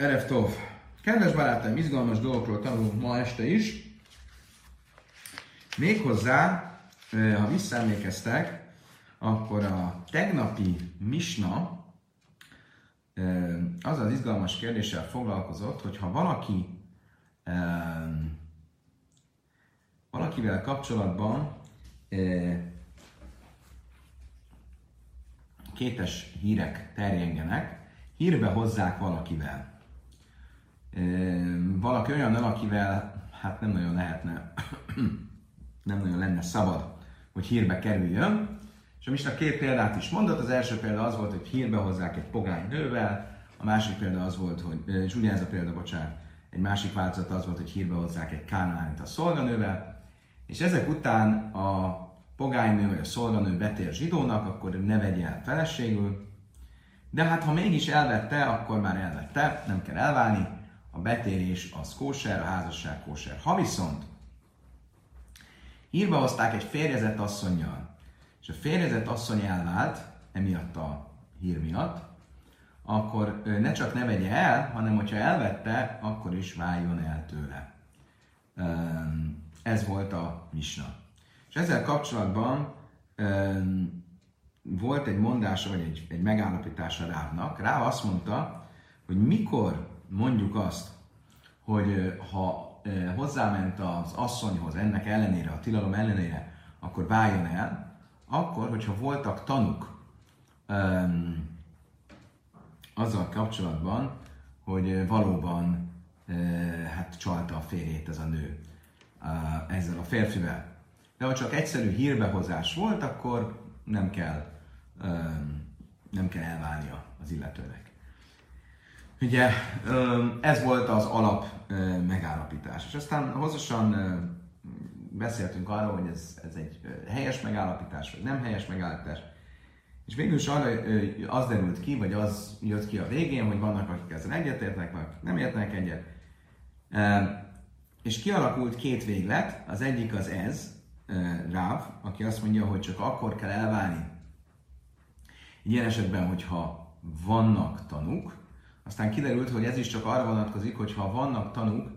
Erev Tov. Kedves barátaim, izgalmas dolgokról tanulunk ma este is. Méghozzá, ha visszaemlékeztek, akkor a tegnapi misna az az izgalmas kérdéssel foglalkozott, hogy ha valaki valakivel kapcsolatban kétes hírek terjengenek, hírbe hozzák valakivel. Valaki olyan, akivel hát nem nagyon lehetne, nem nagyon lenne szabad, hogy hírbe kerüljön. És a Misna két példát is mondott. Az első példa az volt, hogy hírbe hozzák egy pogány nővel, a másik példa az volt, hogy, és ugyanez a példa, bocsánat, egy másik változat az volt, hogy hírbe hozzák egy kánánit a szolganővel, és ezek után a pogánynő vagy a szolganő betér zsidónak, akkor ne vegye el feleségül, de hát ha mégis elvette, akkor már elvette, nem kell elválni, a betérés az kóser, a házasság kóser. Ha viszont hírba hozták egy férjezett asszonyjal, és a férjezett asszony elvált, emiatt a hír miatt, akkor ne csak ne vegye el, hanem hogyha elvette, akkor is váljon el tőle. Ez volt a misna. És ezzel kapcsolatban volt egy mondása, vagy egy, egy megállapítása Rávnak. Ráv azt mondta, hogy mikor mondjuk azt, hogy ha hozzáment az asszonyhoz ennek ellenére, a tilalom ellenére, akkor váljon el, akkor, hogyha voltak tanuk um, azzal kapcsolatban, hogy valóban uh, hát csalta a férjét ez a nő uh, ezzel a férfivel. De ha csak egyszerű hírbehozás volt, akkor nem kell nem kell elválnia az illetőnek. Ugye ez volt az alap megállapítás. És aztán hosszasan beszéltünk arról, hogy ez, ez egy helyes megállapítás, vagy nem helyes megállapítás. És végül is arra az derült ki, vagy az jött ki a végén, hogy vannak, akik ezzel egyetértnek, vagy nem értnek egyet. És kialakult két véglet, az egyik az ez, Ráv, aki azt mondja, hogy csak akkor kell elválni Ilyen esetben, hogyha vannak tanúk, aztán kiderült, hogy ez is csak arra vonatkozik, hogy ha vannak tanúk,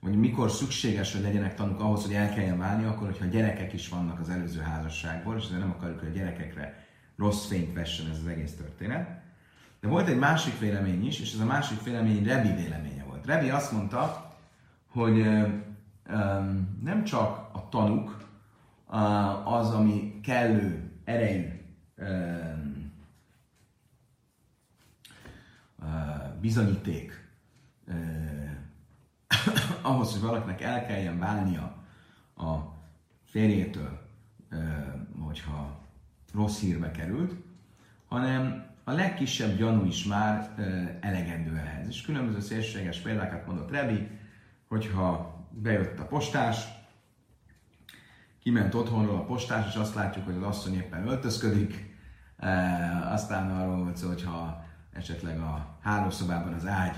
hogy mikor szükséges, hogy legyenek tanúk ahhoz, hogy el kelljen válni, akkor hogyha gyerekek is vannak az előző házasságból, és ezért nem akarjuk, hogy a gyerekekre rossz fényt vessen ez az egész történet. De volt egy másik vélemény is, és ez a másik vélemény Rebi véleménye volt. Rebi azt mondta, hogy um, nem csak a tanúk uh, az, ami kellő erejű um, bizonyíték ahhoz, hogy valakinek el kelljen válnia a férjétől, hogyha rossz hírbe került, hanem a legkisebb gyanú is már elegendő ehhez. És különböző szélsőséges példákat mondott Rebi, hogyha bejött a postás, kiment otthonról a postás, és azt látjuk, hogy az asszony éppen öltözködik, aztán arról volt szó, hogyha esetleg a hálószobában az ágy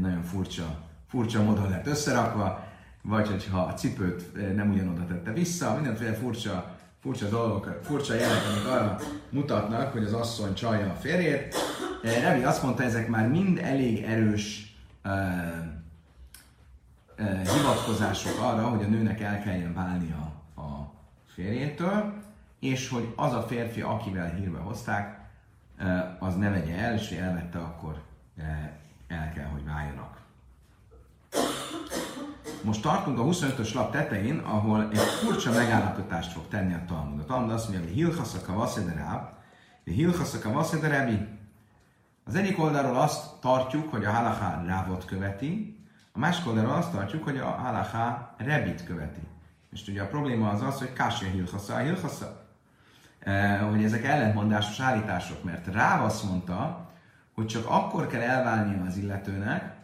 nagyon furcsa, furcsa módon lett összerakva, vagy hogyha a cipőt nem ugyanoda tette vissza, mindenféle furcsa, furcsa dolgok, furcsa jelek, amik arra mutatnak, hogy az asszony csalja a férjét. Revi azt mondta, ezek már mind elég erős uh, hivatkozások arra, hogy a nőnek el kelljen válnia a férjétől, és hogy az a férfi, akivel hírbe hozták, az ne vegye el, és elvette, akkor el kell, hogy váljanak. Most tartunk a 25-ös lap tetején, ahol egy furcsa megállapítást fog tenni a Talmud. A Talmud azt mondja, hogy Hilchaszaka Vaszederáb, Hilchaszaka Vaszederábi. Az egyik oldalról azt tartjuk, hogy a halaká rávot követi, a másik oldalról azt tartjuk, hogy a halaká rebit követi. És ugye a probléma az az, hogy Kásia Hilchasza, a Hilchasza. Eh, hogy ezek ellentmondásos állítások, mert Ráv azt mondta, hogy csak akkor kell elválnia az illetőnek,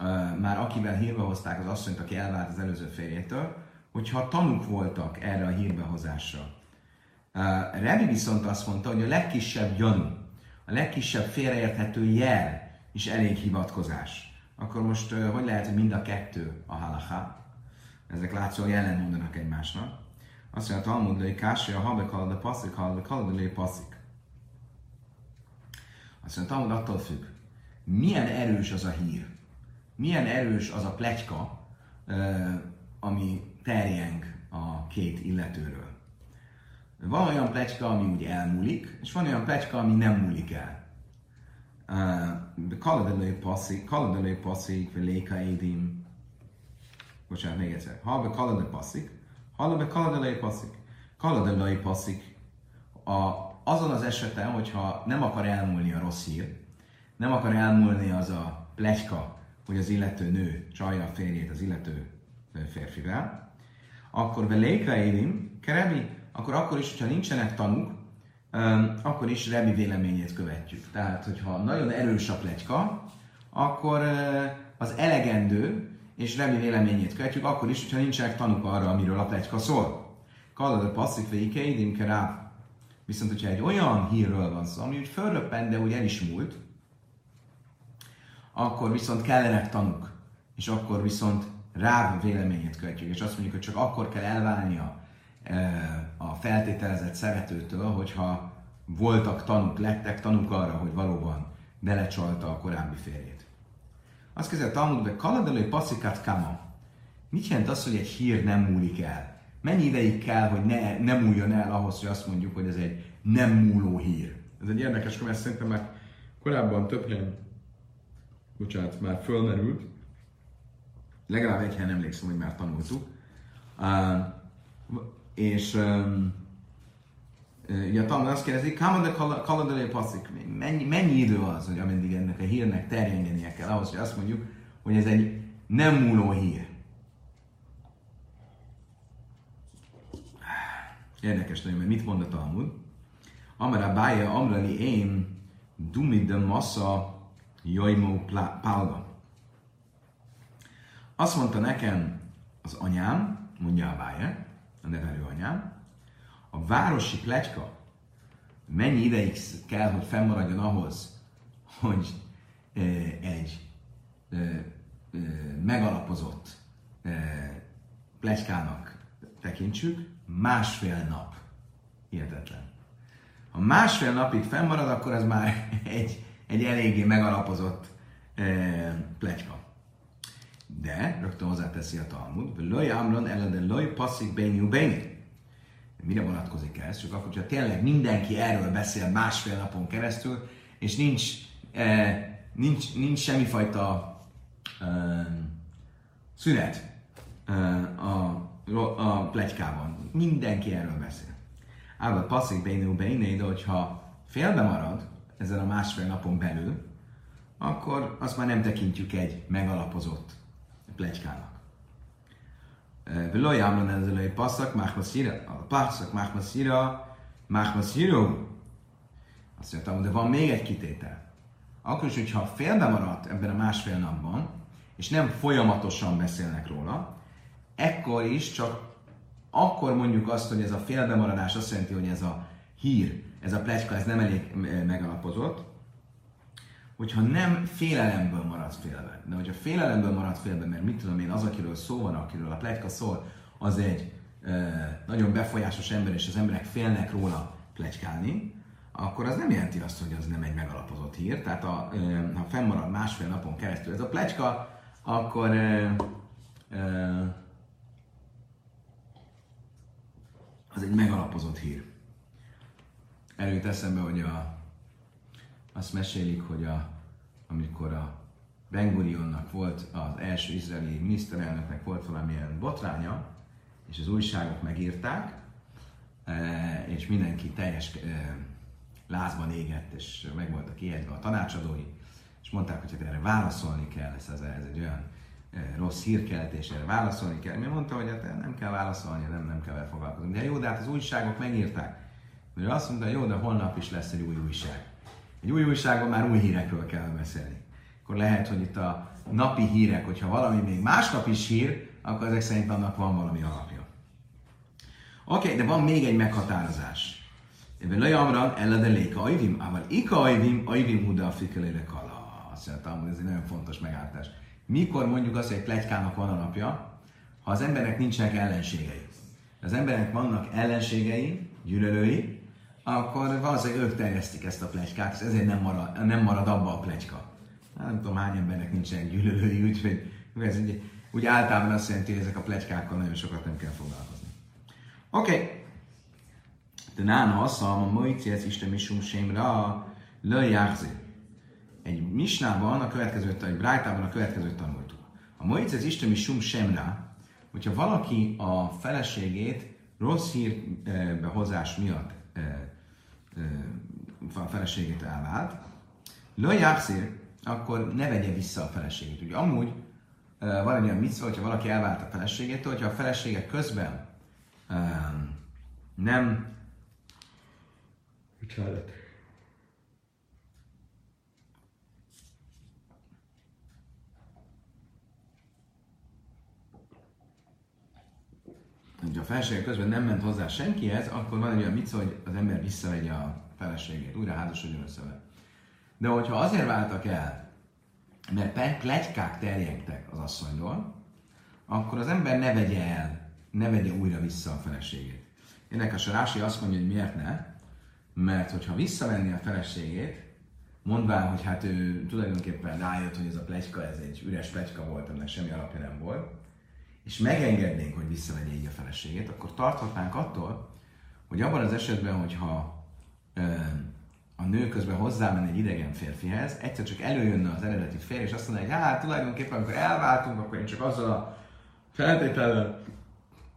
eh, már akivel hírbe hozták az asszonyt, aki elvált az előző férjétől, hogyha tanuk voltak erre a hírbehozásra. Eh, Revi viszont azt mondta, hogy a legkisebb gyanú, a legkisebb félreérthető jel is elég hivatkozás. Akkor most hogy lehet, hogy mind a kettő a halaká? Ezek látszólag ellentmondanak egymásnak. Azt mondja a Talmud, hogy Kásia, ha bekal, de passzik, ha bekal, de passzik. Azt mondja, Talmud attól függ. milyen erős az a hír, milyen erős az a pletyka, ami terjeng a két illetőről. Van olyan pletyka, ami úgy elmúlik, és van olyan pletyka, ami nem múlik el. Kaladelői passzik, kaladelői passzik, léka édim. Bocsánat, még egyszer. Halbe kaladelői passzik, halbe kaladelői passzik. Kaladelői passzik a, azon az eseten, hogyha nem akar elmúlni a rossz hír, nem akar elmúlni az a pletyka, hogy az illető nő csalja a férjét az illető férfivel, akkor veléka édim, kerebi, akkor akkor is, hogyha nincsenek tanúk, akkor is Rebi véleményét követjük. Tehát, hogyha nagyon erős a pletyka, akkor az elegendő, és Rebi véleményét követjük, akkor is, hogyha nincsenek tanúk arra, amiről a pletyka szól. Kallad a passzív véikeidim rá. Viszont, hogyha egy olyan hírről van szó, ami úgy fölröppent, de úgy el is múlt, akkor viszont kellenek tanúk, és akkor viszont rá véleményét követjük, és azt mondjuk, hogy csak akkor kell elválnia a feltételezett szeretőtől, hogyha voltak tanúk, lettek tanúk arra, hogy valóban belecsalta a korábbi férjét. Azt kezdve a Talmudbe, kaladalai passzikát kama. Mit jelent az, hogy egy hír nem múlik el? Mennyi ideig kell, hogy ne, ne múljon el ahhoz, hogy azt mondjuk, hogy ez egy nem múló hír? Ez egy érdekes mert szerintem már korábban több helyen, bocsánat, már fölmerült, legalább egy helyen emlékszem, hogy már tanultuk. Uh, és um, ugye a Talmud azt kérdezi, Kamada kaladalé passzik, mennyi, mennyi idő az, hogy ameddig ennek a hírnek terjengenie kell, ahhoz, hogy azt mondjuk, hogy ez egy nem múló hír. Érdekes nagyon, mert mit mond a Talmud? Amara bája amrali én dumid de massa jajmó pálga. Azt mondta nekem az anyám, mondja a bája, a nevelő anyám, a városi pletyka mennyi ideig kell, hogy fennmaradjon ahhoz, hogy egy megalapozott pletykának tekintsük, másfél nap. Hihetetlen. Ha másfél napig fennmarad, akkor ez már egy, egy eléggé megalapozott pletyka. De, rögtön hozzáteszi a Talmud, Loj Amron elede Loj passzik Béni. Mire vonatkozik ez? Csak akkor, hogyha tényleg mindenki erről beszél másfél napon keresztül, és nincs, eh, nincs, nincs semmifajta eh, szünet eh, a, a plegykában. Mindenki erről beszél. Ával passzik bénő béné, de hogyha félbe marad ezen a másfél napon belül, akkor azt már nem tekintjük egy megalapozott plegykának. ולא יאמרן על זה לא יפסק מחמסירה, a פסק מחמסירה, מחמסיru. Azt mondtam, de van még egy kitétel. Akkor is, hogyha félbe maradt ebben a másfél napban, és nem folyamatosan beszélnek róla, ekkor is csak akkor mondjuk azt, hogy ez a félbemaradás azt jelenti, hogy ez a hír, ez a plegyka, ez nem elég megalapozott, hogyha nem félelemből maradsz félbe. De hogyha félelemből maradsz félbe, mert mit tudom én, az, akiről szó van, akiről a pletyka szól, az egy e, nagyon befolyásos ember, és az emberek félnek róla plegykálni, akkor az nem jelenti azt, hogy az nem egy megalapozott hír. Tehát a, e, ha fennmarad másfél napon keresztül ez a pletyka, akkor e, e, az egy megalapozott hír. Erőt eszembe, hogy a azt mesélik, hogy a, amikor a Ben Gurionnak volt, az első izraeli miniszterelnöknek volt valamilyen botránya, és az újságok megírták, e, és mindenki teljes e, lázban égett, és meg voltak ijedve a tanácsadói, és mondták, hogy hát erre válaszolni kell, ez, ez, ez egy olyan e, rossz hírkeltés, erre válaszolni kell. Mi mondta, hogy hát nem kell válaszolni, nem, nem kell vele foglalkozni. De jó, de hát az újságok megírták. Mert azt mondta, jó, de holnap is lesz egy új újság. Egy új újságban már új hírekről kell beszélni. Akkor lehet, hogy itt a napi hírek, hogyha valami még másnap is hír, akkor ezek szerint annak van valami alapja. Oké, okay, de van még egy meghatározás. Ebben lajamran ellede léka ajvim, ával ika ajvim, ajvim huda fikelére kala. Azt hogy ez egy nagyon fontos megállítás. Mikor mondjuk azt, hogy egy plegykának van a napja, ha az embernek nincsenek ellenségei. Az embernek vannak ellenségei, gyűlölői, akkor valószínűleg ők terjesztik ezt a plegykát, és ezért nem marad, nem marad abba a plegyka. Nem tudom hány embernek nincsen gyűlölői, úgyhogy ez így, úgy általában azt jelenti, hogy ezek a pletykákkal nagyon sokat nem kell foglalkozni. Oké. Okay. De nána asszal, a mojci, ez Isten misum sémra, löjjágzi. Egy misnában a következőt, egy brájtában a következőt tanultuk. A mojci, ez Isten misum sémra, hogyha valaki a feleségét rossz hírbe miatt a feleségét elvált, löjjágzi, akkor ne vegye vissza a feleségét. Ugye amúgy van egy olyan micva, hogyha valaki elvált a feleségétől, hogyha a felesége közben nem Bocsánat. Hogyha a felesége közben nem ment hozzá senkihez, akkor van egy olyan micva, hogy az ember visszavegye a feleségét, újra házasodjon össze De hogyha azért váltak el, mert plegykák terjengtek az asszonyról, akkor az ember ne vegye el, ne vegye újra vissza a feleségét. Érdekes, a Rási azt mondja, hogy miért ne, mert hogyha visszavenni a feleségét, mondván, hogy hát ő tulajdonképpen rájött, hogy ez a plegyka, ez egy üres plegyka volt, aminek semmi alapja nem volt, és megengednénk, hogy visszavegye így a feleségét, akkor tarthatnánk attól, hogy abban az esetben, hogyha a nő közben hozzámenne egy idegen férfihez, egyszer csak előjönne az eredeti férj, és azt mondaná, hogy hát tulajdonképpen, amikor elváltunk, akkor én csak azzal a feltétellel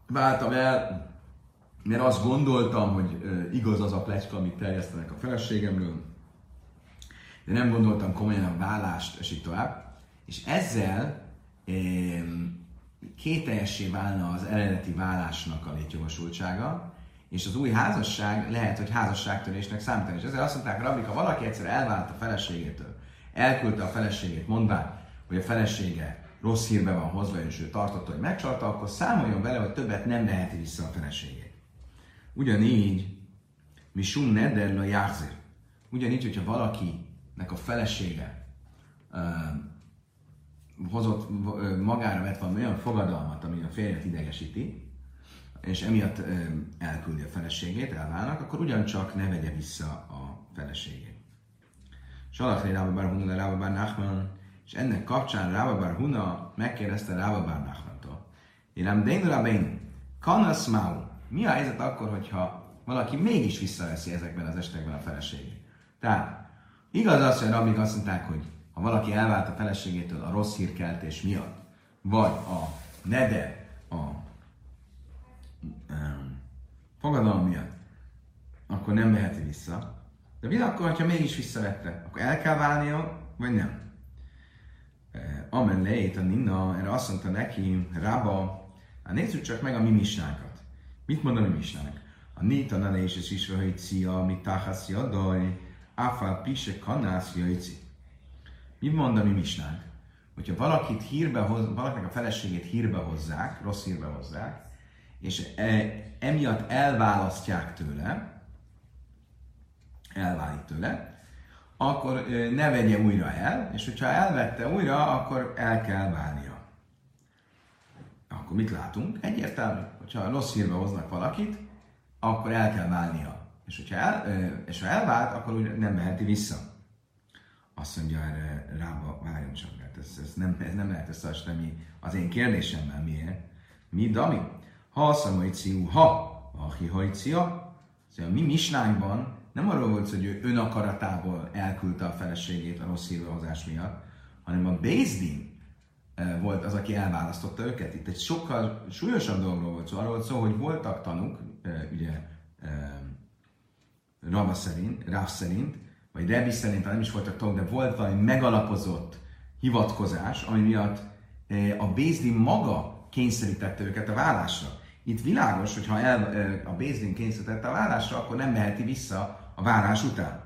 váltam el, mert azt gondoltam, hogy igaz az a pletyka, amit terjesztenek a feleségemről, de nem gondoltam komolyan a vállást, és így tovább. És ezzel kételjessé válna az eredeti vállásnak a létjogosultsága, és az új házasság lehet, hogy házasságtörésnek számítani. És ezért azt mondták, Rabbi, ha valaki egyszer elvált a feleségétől, elküldte a feleségét, mondván, hogy a felesége rossz hírbe van hozva, és ő tartotta, hogy megcsalta, akkor számoljon vele, hogy többet nem veheti vissza a feleségét. Ugyanígy, mi sun neder járzir. Ugyanígy, hogyha valakinek a felesége hozott, magára vett valami olyan fogadalmat, ami a férjet idegesíti, és emiatt elküldi a feleségét, elválnak, akkor ugyancsak ne vegye vissza a feleségét. Salakli Rába Bar Huna Rába Bar Nachman, és ennek kapcsán Rába Bar Huna megkérdezte Rába Bar Nachmantól. Érem Dénu Rabén, Kanasz mi a helyzet akkor, hogyha valaki mégis visszaveszi ezekben az estekben a feleségét? Tehát igaz az, hogy Rabik azt mondták, hogy ha valaki elvált a feleségétől a rossz hírkeltés miatt, vagy a neder, a fogadalom miatt, akkor nem veheti vissza. De mi akkor, ha mégis visszavette? Akkor el kell válnia, vagy nem? Amen lejét a Nina, erre azt mondta neki, Rába, hát nézzük csak meg a mi misnákat. Mit mond a mi misnánk? A Nita ne és is is hogy cia, mi táhasz jadaj, áfál pise kanász jöjci. Mit mond a mi misnánk? Hogyha valakit hírbe hoz, valakinek a feleségét hírbe hozzák, rossz hírbe hozzák, és e, emiatt elválasztják tőle, elválik tőle, akkor ne vegye újra el, és hogyha elvette újra, akkor el kell válnia. Akkor mit látunk? Egyértelmű, hogyha rossz hírbe hoznak valakit, akkor el kell válnia. És, hogyha el, és ha elvált, akkor úgy nem meheti vissza. Azt mondja erre rába, várjon csak, hát ez, ez, nem, ez nem lehet összehasonlítani az én kérdésemmel. Miért? Mi, Dami? Ha szamajciú, ha a hihajcia, szóval mi misnánkban nem arról volt, hogy ő önakaratából elküldte a feleségét a rossz hírhozás miatt, hanem a Bézdin eh, volt az, aki elválasztotta őket. Itt egy sokkal súlyosabb dologról volt szó. Arról volt szó, hogy voltak tanuk, eh, ugye eh, Rava szerint, Ráv szerint, vagy Rebi szerint, nem is voltak tanuk, de volt valami megalapozott hivatkozás, ami miatt a Bézdin maga kényszerítette őket a vállásra. Itt világos, hogy ha el, a Bézdin kényszerítette a vállásra, akkor nem meheti vissza a vállás után.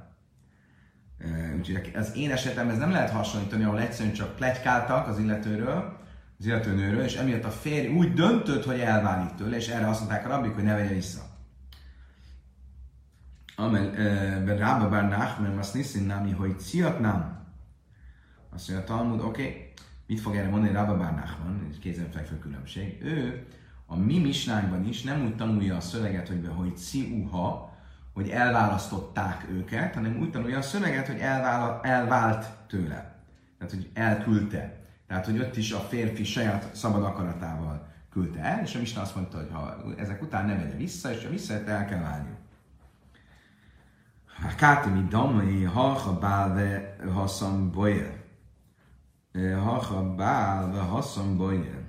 Úgyhogy az én esetem ez nem lehet hasonlítani, ahol egyszerűen csak plegykáltak az illetőről, az illetőnőről, és emiatt a férj úgy döntött, hogy elválik tőle, és erre azt mondták a rabbik, hogy ne vegye vissza. Amen, Rába bár Nachmen, azt niszin námi, hogy ciat nem. Azt mondja a Talmud, oké, mit fog erre mondani Rába bár Nachman, egy kézenfekvő különbség. Ő a mi misnánkban is nem úgy tanulja a szöveget, hogy, hogy ciuha, hogy elválasztották őket, hanem úgy tanulja a szöveget, hogy elvála, elvált tőle. Tehát, hogy elküldte. Tehát, hogy ott is a férfi saját szabad akaratával küldte el, és a Misna azt mondta, hogy ha ezek után nem megye vissza, és ha visszajött, el kell válni. Káti mi damai, ha ha bálve haszam boyer. Ha ha bálve haszam boyer.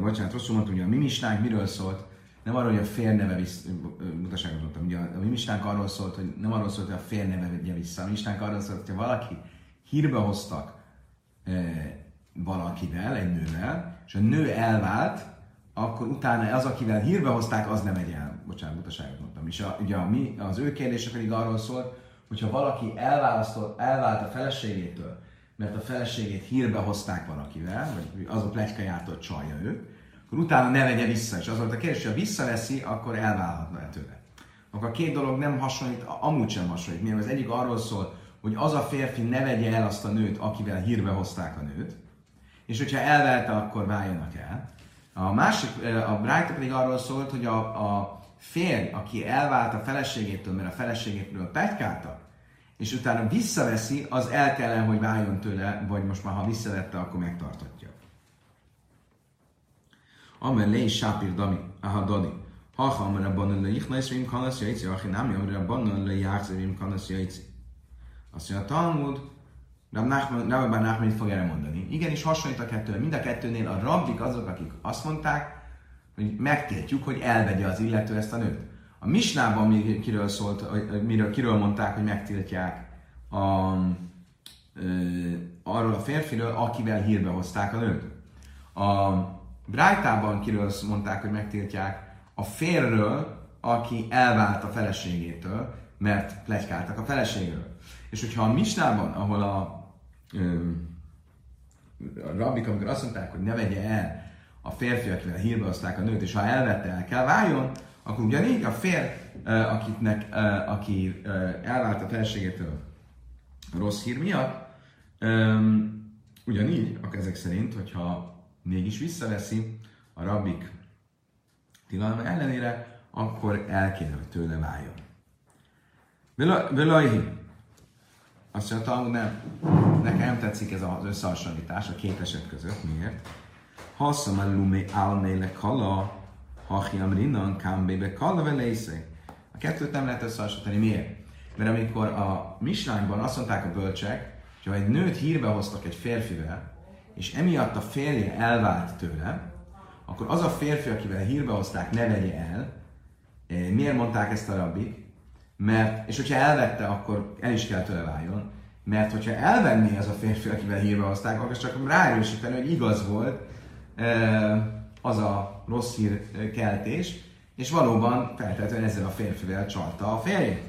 Bocsánat, rosszul mondtam, hogy a mi misnánk miről szólt, nem arról, hogy a fér neve vissza, mutaságot mondtam, ugye a mi misnánk arról szólt, hogy nem arról szólt, hogy a fér neve vigye vissza, a mi misnánk arról szólt, hogy valaki hírbe hoztak valakivel, egy nővel, és a nő elvált, akkor utána az, akivel hírbe hozták, az nem megy el. Bocsánat, butaságot mondtam. És a, ugye a, mi, az ő kérdése pedig arról szólt, hogyha valaki elválasztott, elvált a feleségétől, mert a feleségét hírbe hozták valakivel, vagy az a plegyka járt, hogy csalja őt, akkor utána ne vegye vissza. És az volt a kérdés, ha visszaveszi, akkor elválhatna -e tőle. Akkor a két dolog nem hasonlít, amúgy sem hasonlít. Mivel az egyik arról szól, hogy az a férfi ne vegye el azt a nőt, akivel hírbe hozták a nőt, és hogyha elvelte, akkor váljanak el. A másik, a Brighton pedig arról szólt, hogy a, a férj, aki elvált a feleségétől, mert a feleségétől petykáltak, és utána visszaveszi, az el kellene, hogy váljon tőle, vagy most már ha visszavette, akkor megtartatja. Amer le is sápír dami, aha. Ha ha amer abban le ichnasz vim kanasz jajci, achi nem amer abban le jáksz vim kanasz jajci. Azt mondja, a Talmud, Rabbi Nachman fog erre mondani. Igenis hasonlít a kettő. Mind a kettőnél a rabbik azok, akik azt mondták, hogy megtiltjuk, hogy elvegye az illető ezt a nőt. A Misnában még kiről szólt, miről, kiről mondták, hogy megtiltják a, ö, arról a férfiről, akivel hírbe hozták a nőt. A Brájtában kiről mondták, hogy megtiltják a férről, aki elvált a feleségétől, mert plegykáltak a feleségről. És hogyha a Misnában, ahol a a rabbik, amikor azt mondták, hogy ne vegye el a férfi, akivel hírbe hozták a nőt, és ha elvette, el kell váljon, akkor ugyanígy a fér, akiknek, aki elvált a feleségétől rossz hír miatt, ugyanígy, akkor ezek szerint, hogyha mégis visszaveszi a rabbik tilalma ellenére, akkor el kéne, hogy tőle váljon. Velajhi, azt mondja, hogy nem, nekem tetszik ez az összehasonlítás a két eset között. Miért? Hasszam a lume alméle kala, hachiam rinnan kámbébe kala velésze. A kettőt nem lehet összehasonlítani. Miért? Mert amikor a mislányban azt mondták a bölcsek, hogy ha egy nőt hírbe hoztak egy férfivel, és emiatt a férje elvált tőle, akkor az a férfi, akivel hírbe hozták, ne vegye el. Eh, miért mondták ezt a rabbik? mert, és hogyha elvette, akkor el is kell tőle váljon, mert hogyha elvenné az a férfi, akivel hírba hozták, akkor csak ráerősíteni, hogy igaz volt az a rossz hír keltés, és valóban feltétlenül ezzel a férfivel csalta a férjét.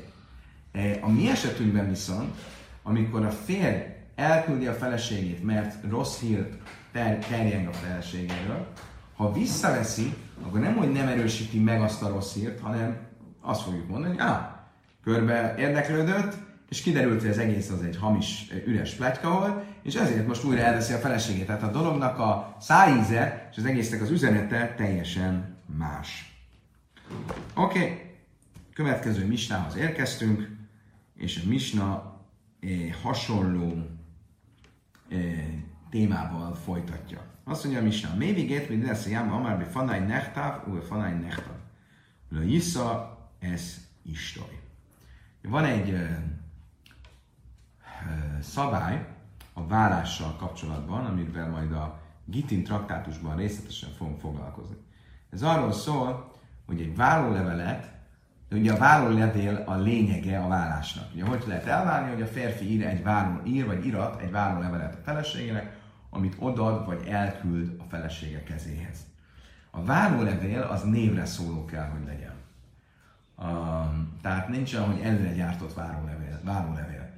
A mi esetünkben viszont, amikor a férj elküldi a feleségét, mert rossz hírt ter- terjeng a feleségéről, ha visszaveszi, akkor nem, hogy nem erősíti meg azt a rossz hírt, hanem azt fogjuk mondani, hogy ah, körbe érdeklődött, és kiderült, hogy az egész az egy hamis, üres pletyka volt, és ezért most újra elveszi a feleségét. Tehát a dolognak a szájíze és az egésznek az üzenete teljesen más. Oké, okay. következő misnához érkeztünk, és a misna eh, hasonló eh, témával folytatja. Azt mondja a misna, mévigét, mint lesz a jáma, amár bi fanai nechtav, új fanai nechtav. La jissa, ez istoj. Van egy ö, ö, szabály a vállással kapcsolatban, amivel majd a Gitin traktátusban részletesen fogunk foglalkozni. Ez arról szól, hogy egy vállólevelet, ugye a vállólevél a lényege a vállásnak. Ugye hogy lehet elválni, hogy a férfi ír egy válló, ír vagy irat egy vállólevelet a feleségének, amit odaad vagy elküld a felesége kezéhez. A vállólevél az névre szóló kell, hogy legyen. Um, tehát nincs olyan, hogy előre gyártott várólevél. várólevél.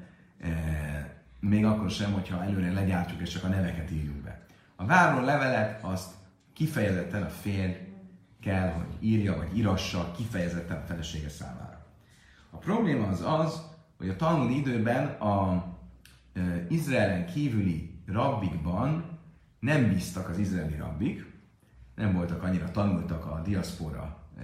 E, még akkor sem, hogyha előre legyártjuk és csak a neveket írjuk be. A várólevelet azt kifejezetten a férj kell, hogy írja vagy írassa kifejezetten a felesége számára. A probléma az az, hogy a Talmud időben a e, Izraelen kívüli rabbikban nem bíztak az izraeli rabbik, nem voltak annyira tanultak a diaszpora e,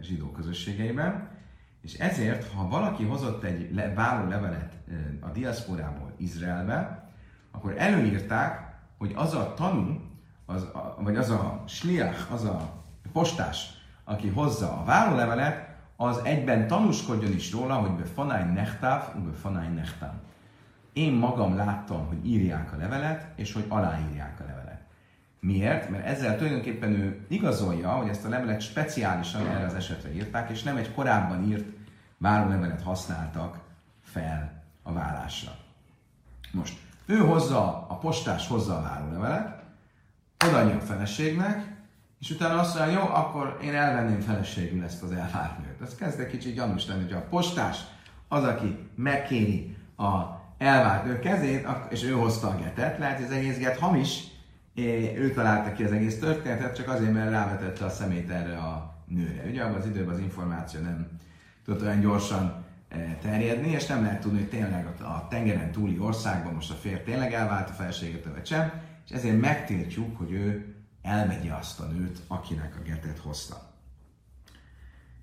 zsidó közösségeiben, És ezért, ha valaki hozott egy le, váló levelet a diaszporából Izraelbe, akkor előírták, hogy az a tanú, az, vagy az a sliach, az a postás, aki hozza a várólevelet, az egyben tanúskodjon is róla, hogy be fanáj nechtáv, be fanáj nechtám. Én magam láttam, hogy írják a levelet, és hogy aláírják a levelet. Miért? Mert ezzel tulajdonképpen ő igazolja, hogy ezt a levelet speciálisan erre az esetre írták, és nem egy korábban írt várólevelet használtak fel a vállásra. Most, ő hozza, a postás hozza a várólevelet, odaadja a feleségnek, és utána azt mondja, jó, akkor én elvenném feleségül ezt az elvárt nőt. Ez kezd egy kicsit gyanús lenni, hogy a postás az, aki megkéri a elvárt nő kezét, és ő hozta a getet, lehet, hogy az egész get hamis, ő találta ki az egész történetet, csak azért, mert rávetette a szemét erre a nőre. Ugye abban az időben az információ nem tudott olyan gyorsan terjedni, és nem lehet tudni, hogy tényleg a tengeren túli országban most a férj tényleg elvált a feleséget, vagy sem, és ezért megtiltjuk, hogy ő elvegye azt a nőt, akinek a getet hozta.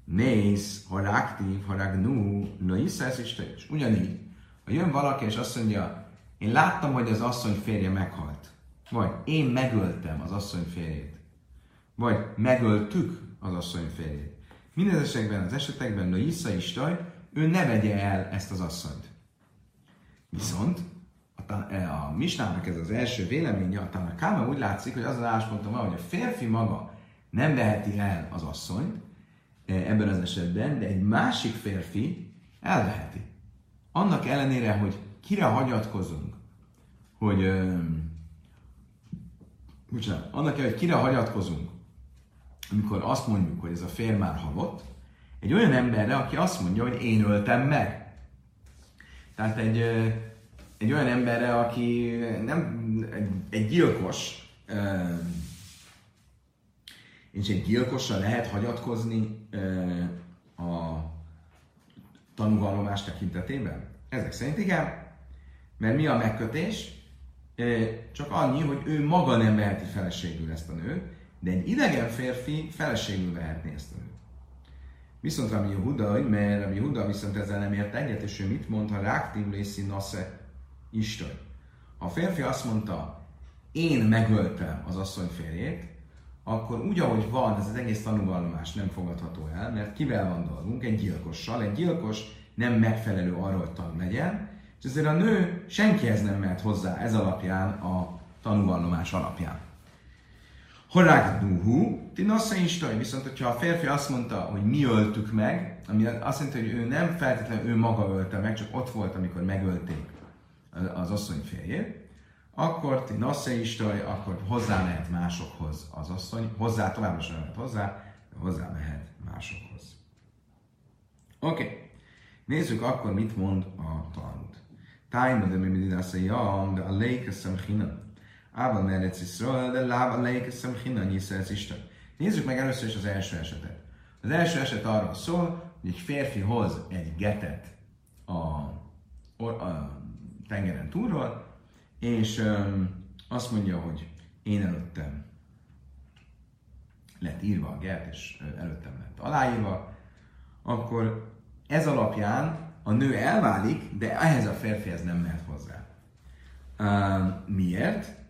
Néz, ha aktív, ha ragnú, no iszász is Ugyanígy, ha jön valaki és azt mondja, én láttam, hogy az asszony férje meghalt, vagy én megöltem az asszony férjét, vagy megöltük az asszony férjét. Mindezekben az esetekben no isza is ő ne vegye el ezt az asszonyt. Viszont a, e, a Misnának ez az első véleménye, a Tanakáma úgy látszik, hogy az az állásponton van, hogy a férfi maga nem veheti el az asszonyt e, ebben az esetben, de egy másik férfi elveheti. Annak ellenére, hogy kire hagyatkozunk, hogy bocsánat, annak ellenére, hogy kire hagyatkozunk, amikor azt mondjuk, hogy ez a férj már halott, egy olyan emberre, aki azt mondja, hogy én öltem meg. Tehát egy egy olyan emberre, aki nem egy, egy gyilkos, és egy gyilkossal lehet hagyatkozni a tanúvallomás tekintetében? Ezek szerint igen, mert mi a megkötés? Csak annyi, hogy ő maga nem veheti feleségül ezt a nőt, de egy idegen férfi feleségül vehetné ezt a nőt. Viszont Rami Yehuda, mert Rami Yehuda viszont ezzel nem ért egyet, és ő mit mond, ha ráktív lészi nasze Isten. Ha a férfi azt mondta, én megöltem az asszony férjét, akkor úgy, ahogy van, ez az egész tanúvallomás nem fogadható el, mert kivel van dolgunk? Egy gyilkossal. Egy gyilkos nem megfelelő arra, hogy tanú legyen, és ezért a nő senkihez nem mehet hozzá ez alapján a tanúvallomás alapján. Horák duhu, ti istaj, viszont hogyha a férfi azt mondta, hogy mi öltük meg, ami azt jelenti, hogy ő nem feltétlenül ő maga ölte meg, csak ott volt, amikor megölték az asszony férjét, akkor ti nasszeistaj, akkor hozzá mehet másokhoz az asszony, hozzá, továbbra sem mehet hozzá, hozzá mehet másokhoz. Oké, okay. nézzük akkor, mit mond a Talmud. Tájma de mi de a lékeszem hina. Ával merec Iszrael, de lába lékeszem hina, nyiszerec Isten. Nézzük meg először is az első esetet. Az első eset arról szól, hogy egy férfi hoz egy getet a, a tengeren túlról, és um, azt mondja, hogy én előttem lett írva a gert, és előttem lett aláírva, akkor ez alapján a nő elválik, de ehhez a férfihez nem mehet hozzá. Um, miért?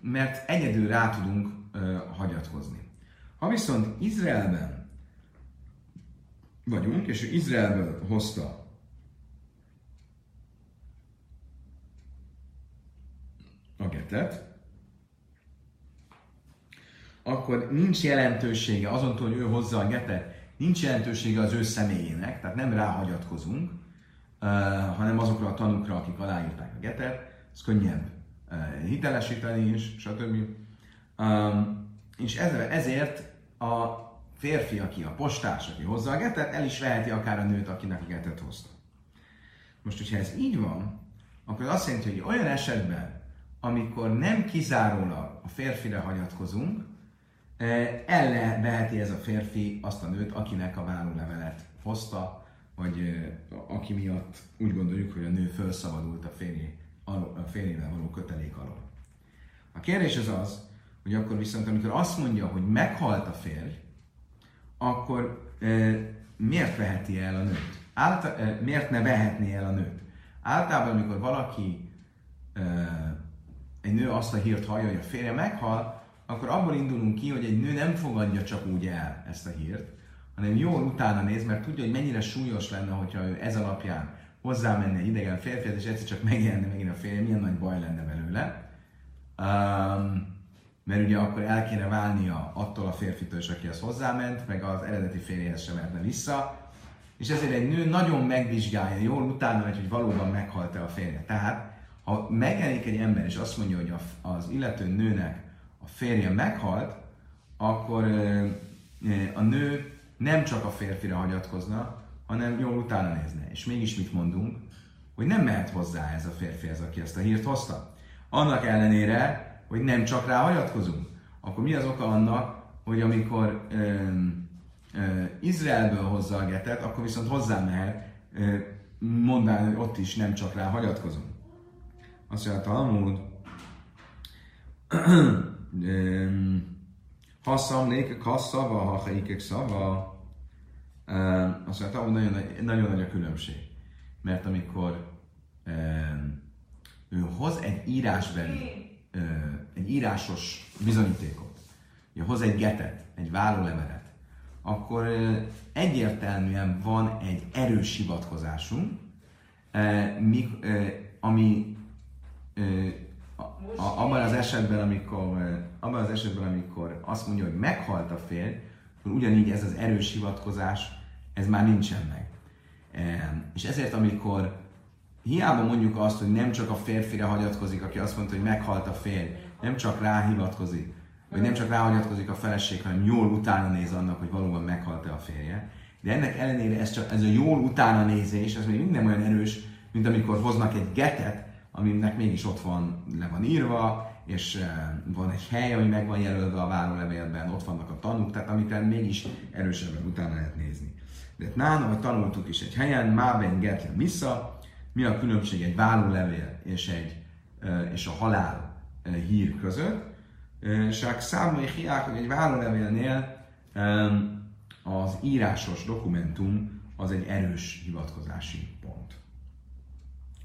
Mert egyedül rá tudunk hagyatkozni. Ha viszont Izraelben vagyunk, és ő Izraelből hozta a getet, akkor nincs jelentősége, azon hogy ő hozza a getet, nincs jelentősége az ő személyének, tehát nem ráhagyatkozunk, hanem azokra a tanukra, akik aláírták a getet, ez könnyebb hitelesíteni is, stb. Um, és ezért a férfi, aki a postás, aki hozza a getet, el is veheti akár a nőt, akinek a getet hozta. Most, hogyha ez így van, akkor azt jelenti, hogy olyan esetben, amikor nem kizárólag a férfire hagyatkozunk, eh, elveheti ez a férfi azt a nőt, akinek a vállólevelet hozta, vagy aki miatt úgy gondoljuk, hogy a nő felszabadult a, férjé, a férjével való kötelék alól. A kérdés az az, hogy akkor viszont amikor azt mondja, hogy meghalt a férj, akkor e, miért veheti el a nőt? Által, e, miért ne vehetné el a nőt? Általában, amikor valaki, e, egy nő azt a hírt hallja, hogy a férje meghal, akkor abból indulunk ki, hogy egy nő nem fogadja csak úgy el ezt a hírt, hanem jól utána néz, mert tudja, hogy mennyire súlyos lenne, hogyha ő ez alapján hozzámenne egy idegen férfiat, és egyszer csak megjelenne megint a férje, milyen nagy baj lenne belőle. Um, mert ugye akkor el kéne válnia attól a férfitől is, akihez hozzáment, meg az eredeti férjehez sem mehetne vissza, és ezért egy nő nagyon megvizsgálja jól utána, hogy valóban meghalt-e a férje. Tehát, ha megjelenik egy ember, és azt mondja, hogy az illető nőnek a férje meghalt, akkor a nő nem csak a férfira hagyatkozna, hanem jól utána nézne. És mégis mit mondunk? Hogy nem mehet hozzá ez a férfi, ez, aki ezt a hírt hozta. Annak ellenére, hogy nem csak rá hagyatkozunk. Akkor mi az oka annak, hogy amikor ö, ö, Izraelből hozza a getet, akkor viszont hozzá mehet ö, mondani, hogy ott is nem csak rá hagyatkozunk. Azt mondja, Talmud, ha szamnék, ha szava, ha haikek szava, azt mondja, hogy nagyon, nagyon nagy a különbség. Mert amikor ő hoz egy írásbeli egy írásos bizonyítékot, hogy hoz egy getet, egy vállólevelet, akkor egyértelműen van egy erős hivatkozásunk, ami abban az esetben, amikor, abban az esetben, amikor azt mondja, hogy meghalt a férj, ugyanígy ez az erős hivatkozás, ez már nincsen meg. És ezért, amikor hiába mondjuk azt, hogy nem csak a férfire hagyatkozik, aki azt mondta, hogy meghalt a férj, nem csak rá hivatkozik, vagy nem csak ráhagyatkozik a feleség, hanem jól utána néz annak, hogy valóban meghalt-e a férje. De ennek ellenére ez, csak, ez a jól utána nézés, ez még nem olyan erős, mint amikor hoznak egy getet, aminek mégis ott van, le van írva, és uh, van egy hely, ami meg van jelölve a várólevélben, ott vannak a tanúk, tehát amiket mégis erősebben utána lehet nézni. De nána, hogy tanultuk is egy helyen, Máben Getlen Missa, mi a különbség egy vállólevél és, egy, és a halál hír között. Sák számolj hiák, hogy egy vállólevélnél az írásos dokumentum az egy erős hivatkozási pont.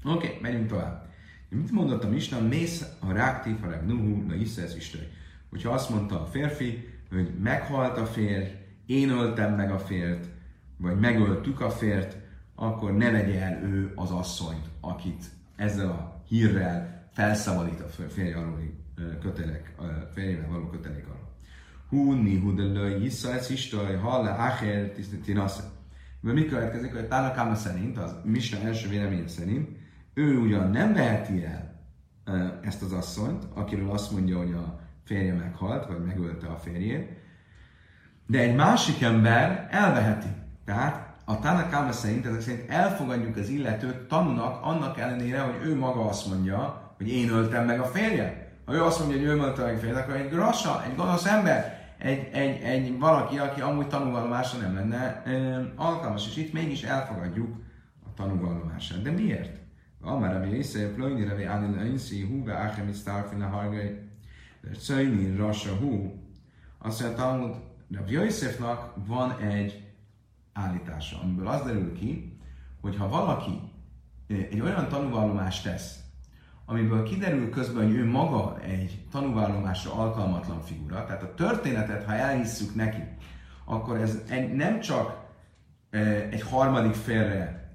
Oké, okay, megyünk tovább. Mit mondott a Misna? Mész a ráktív, a nuhu, na iszesz istő. Hogyha azt mondta a férfi, hogy meghalt a férj, én öltem meg a fért, vagy megöltük a fért, akkor ne vegye el ő az asszonyt, akit ezzel a hírrel felszabadít a férj aluli kötelek, férjével való kötelek alól. Húni, hudelő, jissza, ez istaj, halle, áher, tinasze. De mi következik, hogy Tánakáma szerint, az Misna első véleménye szerint, ő ugyan nem veheti el ezt az asszonyt, akiről azt mondja, hogy a férje meghalt, vagy megölte a férjét, de egy másik ember elveheti. Tehát a Tanakáma szerint, ezek szerint elfogadjuk az illetőt tanúnak annak ellenére, hogy ő maga azt mondja, hogy én öltem meg a férje. Ha ő azt mondja, hogy ő öltem meg a férje, akkor egy grassa, egy gonosz ember, egy, egy, egy valaki, aki amúgy tanúvallomásra nem lenne alkalmas, és itt mégis elfogadjuk a tanúvallomását. De miért? Amár ami észre, plöjni revé ánil inszi hú, be áhemit sztárfina hargai, de szöjni rassa hú. Azt mondja, hogy Rabbi Yosefnak van egy állítása, amiből az derül ki, hogy ha valaki egy olyan tanúvallomást tesz, amiből kiderül közben, hogy ő maga egy tanúvallomásra alkalmatlan figura, tehát a történetet, ha elhisszük neki, akkor ez egy, nem csak egy harmadik félre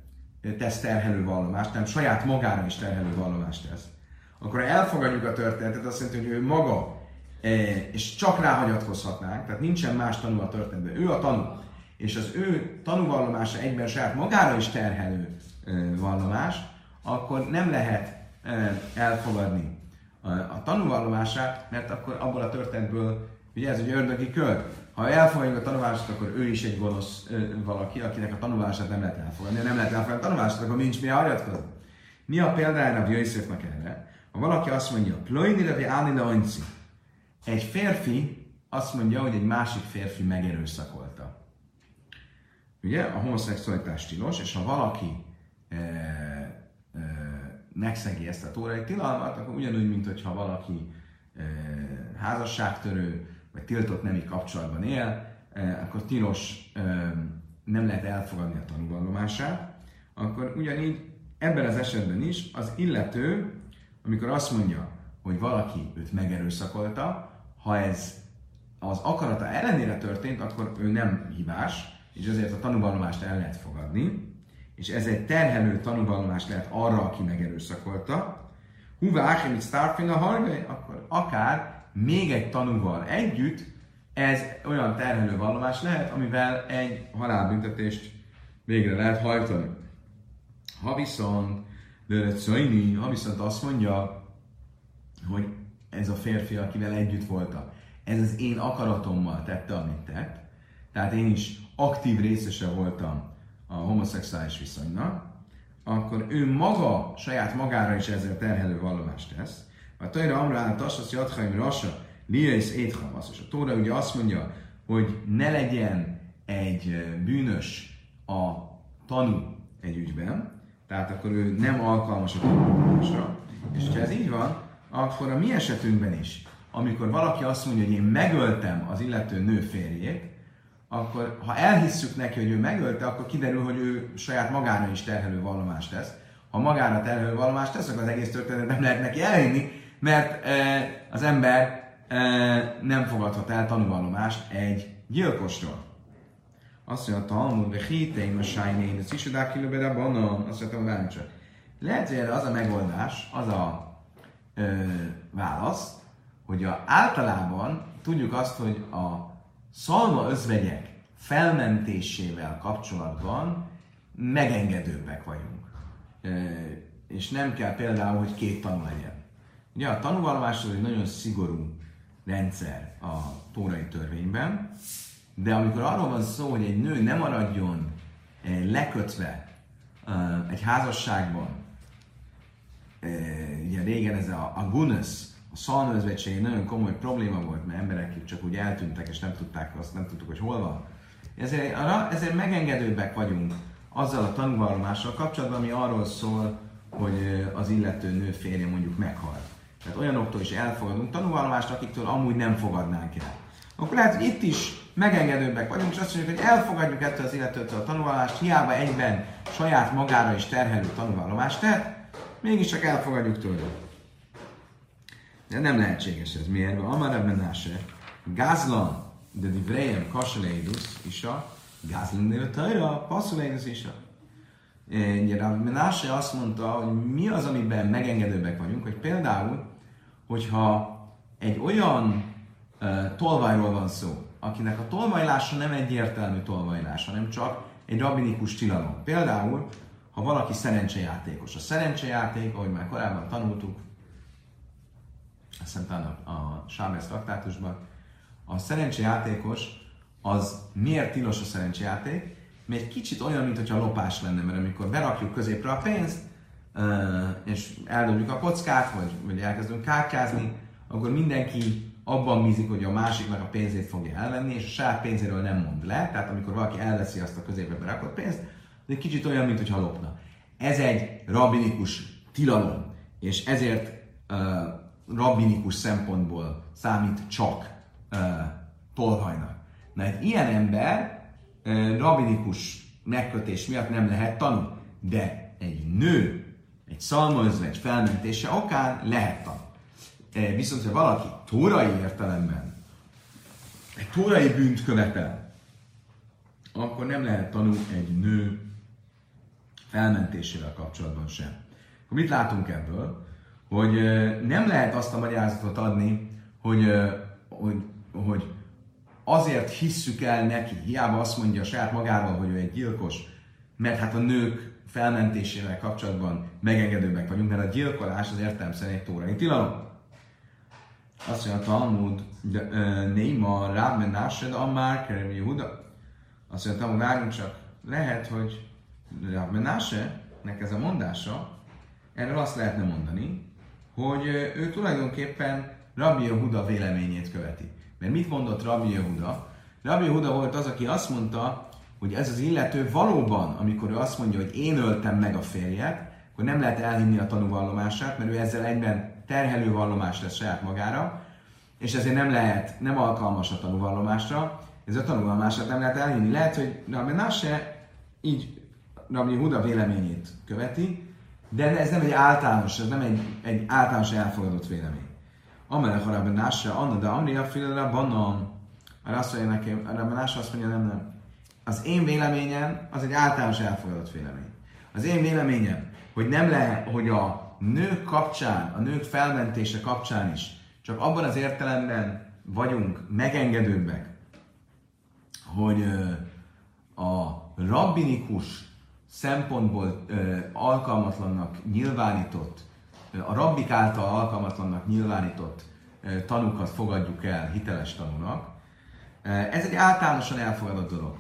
tesz terhelő vallomást, hanem saját magára is terhelő vallomást tesz. Akkor elfogadjuk a történetet, azt jelenti, hogy ő maga, és csak ráhagyatkozhatnánk, tehát nincsen más tanú a történetben. Ő a tanú és az ő tanúvallomása egyben saját magára is terhelő vallomás, akkor nem lehet elfogadni a tanúvallomását, mert akkor abból a történetből, ugye ez egy ördögi kör, ha elfogadjuk a tanulását, akkor ő is egy gonosz valaki, akinek a tanulását nem lehet elfogadni. Ha nem lehet elfogadni a tanulását, akkor nincs mi hagyatkozni. Mi a példája a Jöjszöknek erre? Ha valaki azt mondja, Plöjni levi állni egy férfi azt mondja, hogy egy másik férfi megerőszakolta. Ugye a homoszexualitás tilos, és ha valaki e, e, megszegi ezt a tórai tilalmat, akkor ugyanúgy, mint hogyha valaki e, házasságtörő, vagy tiltott nemi kapcsolatban él, e, akkor tilos e, nem lehet elfogadni a tanúvallomását, akkor ugyanígy ebben az esetben is az illető, amikor azt mondja, hogy valaki őt megerőszakolta, ha ez az akarata ellenére történt, akkor ő nem hibás, és ezért a tanúvallomást el lehet fogadni, és ez egy terhelő tanúvallomás lehet arra, aki megerőszakolta. Húva Áchemit Starfin a hargai, akkor akár még egy tanúval együtt ez olyan terhelő vallomás lehet, amivel egy halálbüntetést végre lehet hajtani. Ha viszont Lőröcöini, ha viszont azt mondja, hogy ez a férfi, akivel együtt voltam, ez az én akaratommal tette, amit tett, tehát én is aktív részese voltam a homoszexuális viszonynak, akkor ő maga, saját magára is ezzel terhelő vallomást tesz. A Tajra Amrán Tassasz Jadhaim Rasa, Liais Éthamasz, és a Tóra ugye azt mondja, hogy ne legyen egy bűnös a tanú egy ügyben, tehát akkor ő nem alkalmas a tanulmányosra. És ha ez így van, akkor a mi esetünkben is, amikor valaki azt mondja, hogy én megöltem az illető nő férjét, akkor ha elhisszük neki, hogy ő megölte, akkor kiderül, hogy ő saját magára is terhelő vallomást tesz. Ha magára terhelő vallomást tesz, akkor az egész történet nem lehet neki elhinni, mert az ember nem fogadhat el tanúvallomást egy gyilkosról. Azt mondja, a Talmud, de híteim a sájnén, ez is odák kilöbede banom, azt mondtam, várjunk csak. Lehet, hogy erre az a megoldás, az a ö, válasz, hogy a, általában tudjuk azt, hogy a szalma özvegyek felmentésével kapcsolatban megengedőbbek vagyunk. És nem kell például, hogy két tanú legyen. Ugye a tanúvallomás az egy nagyon szigorú rendszer a tórai törvényben, de amikor arról van szó, hogy egy nő nem maradjon lekötve egy házasságban, ugye régen ez a, a gunusz, a szalmözvetség nagyon komoly probléma volt, mert emberek csak úgy eltűntek, és nem tudták azt, nem tudtuk, hogy hol van. Ezért, ezért megengedőbbek vagyunk azzal a tanúvallomással kapcsolatban, ami arról szól, hogy az illető nő férje mondjuk meghalt. Tehát olyanoktól is elfogadunk tanúvallomást, akiktől amúgy nem fogadnánk el. Akkor lehet, hogy itt is megengedőbbek vagyunk, és azt mondjuk, hogy elfogadjuk ettől az illetőtől a tanúvallomást, hiába egyben saját magára is terhelő tanúvallomást tett, mégiscsak elfogadjuk tőle. De nem lehetséges ez. Miért? Amar ebben náse, gázlan, de divrejem kasaleidus is a gázlan de tajra, passzuleidus is a. Ugye Menase azt mondta, hogy mi az, amiben megengedőbbek vagyunk, hogy például, hogyha egy olyan uh, tolvajról van szó, akinek a tolvajlása nem egyértelmű tolvajlás, hanem csak egy rabinikus tilalom. Például, ha valaki szerencsejátékos. A szerencsejáték, ahogy már korábban tanultuk, azt hiszem a, a Sábesz traktátusban, a szerencsejátékos az miért tilos a szerencsejáték? Mert egy kicsit olyan, mintha lopás lenne, mert amikor berakjuk középre a pénzt, és eldobjuk a kockát, vagy, vagy elkezdünk kárkázni, akkor mindenki abban bízik, hogy a másiknak a pénzét fogja elvenni, és a saját pénzéről nem mond le. Tehát amikor valaki elveszi azt a középre berakott pénzt, ez egy kicsit olyan, mintha lopna. Ez egy rabinikus tilalom, és ezért uh, rabbinikus szempontból számít csak uh, tolvajnak. Na egy ilyen ember uh, rabbinikus megkötés miatt nem lehet tanulni, de egy nő, egy szalmaözvegy felmentése okán lehet tanulni. Uh, viszont, ha valaki tórai értelemben egy tórai bűnt követel, akkor nem lehet tanulni egy nő felmentésével kapcsolatban sem. Akkor mit látunk ebből? hogy nem lehet azt a magyarázatot adni, hogy, hogy, hogy azért hisszük el neki, hiába azt mondja a saját magával, hogy ő egy gyilkos, mert hát a nők felmentésével kapcsolatban megengedőbbek vagyunk, mert a gyilkolás az értelem szerint egy tórai tilalom. Azt mondja a Talmud, Néma, Ráb Násed, Ammár, Kerem Yehuda. Azt mondja, Talmud, várjunk csak, lehet, hogy Ráb nek ez a mondása, erről azt lehetne mondani, hogy ő tulajdonképpen Rabbi Yehuda véleményét követi. Mert mit mondott Rabbi Yehuda? Rabbi Yehuda volt az, aki azt mondta, hogy ez az illető valóban, amikor ő azt mondja, hogy én öltem meg a férjet, akkor nem lehet elhinni a tanúvallomását, mert ő ezzel egyben terhelő vallomás lesz saját magára, és ezért nem lehet, nem alkalmas a tanúvallomásra, ez a tanulmását nem lehet elhinni. Lehet, hogy Rabbi Nase így Rabbi Huda véleményét követi, de ez nem egy általános, ez nem egy, egy általános elfogadott vélemény. Amelek a Rabbi Nase, Anna, de Amria Filera Banan, arra azt mondja nekem, Rabbi Nase azt mondja, nem, nem. Az én véleményem az egy általános elfogadott vélemény. Az én véleményem, hogy nem lehet, hogy a nők kapcsán, a nők felmentése kapcsán is csak abban az értelemben vagyunk megengedőbbek, hogy a rabbinikus szempontból alkalmatlannak nyilvánított, a rabbik által alkalmatlannak nyilvánított tanúkat fogadjuk el hiteles tanúnak. Ez egy általánosan elfogadott dolog.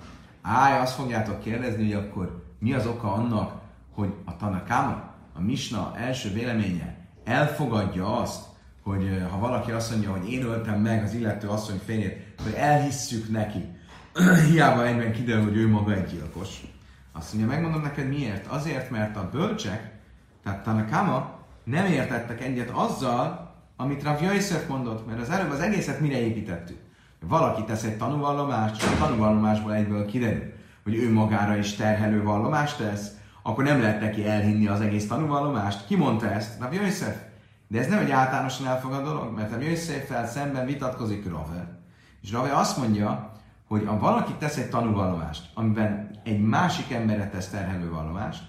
Áj, azt fogjátok kérdezni, hogy akkor mi az oka annak, hogy a Tanakama, a Misna első véleménye elfogadja azt, hogy ha valaki azt mondja, hogy én öltem meg az illető asszony férjét, hogy elhisszük neki, hiába egyben kiderül, hogy ő maga egy gyilkos. Azt mondja, megmondom neked miért. Azért, mert a bölcsek, tehát Tanakama nem értettek egyet azzal, amit Rav Yosef mondott, mert az előbb az egészet mire építettük. Valaki tesz egy tanúvallomást, és a tanúvallomásból egyből kiderül, hogy ő magára is terhelő vallomást tesz, akkor nem lehet neki elhinni az egész tanúvallomást. Ki mondta ezt? Rav Yosef. De ez nem egy általánosan elfogad dolog, mert a Yosef-fel szemben vitatkozik Rave. És Rave azt mondja, hogy ha valaki tesz egy tanúvallomást, amiben egy másik emberre tesz terhelő vallomást,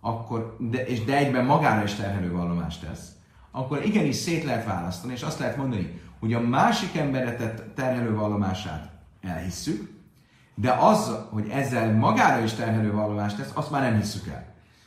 akkor, de, és de egyben magára is terhelő vallomást tesz, akkor igenis szét lehet választani, és azt lehet mondani, hogy a másik emberre tett terhelő vallomását elhisszük, de az, hogy ezzel magára is terhelő vallomást tesz, azt már nem hisszük el.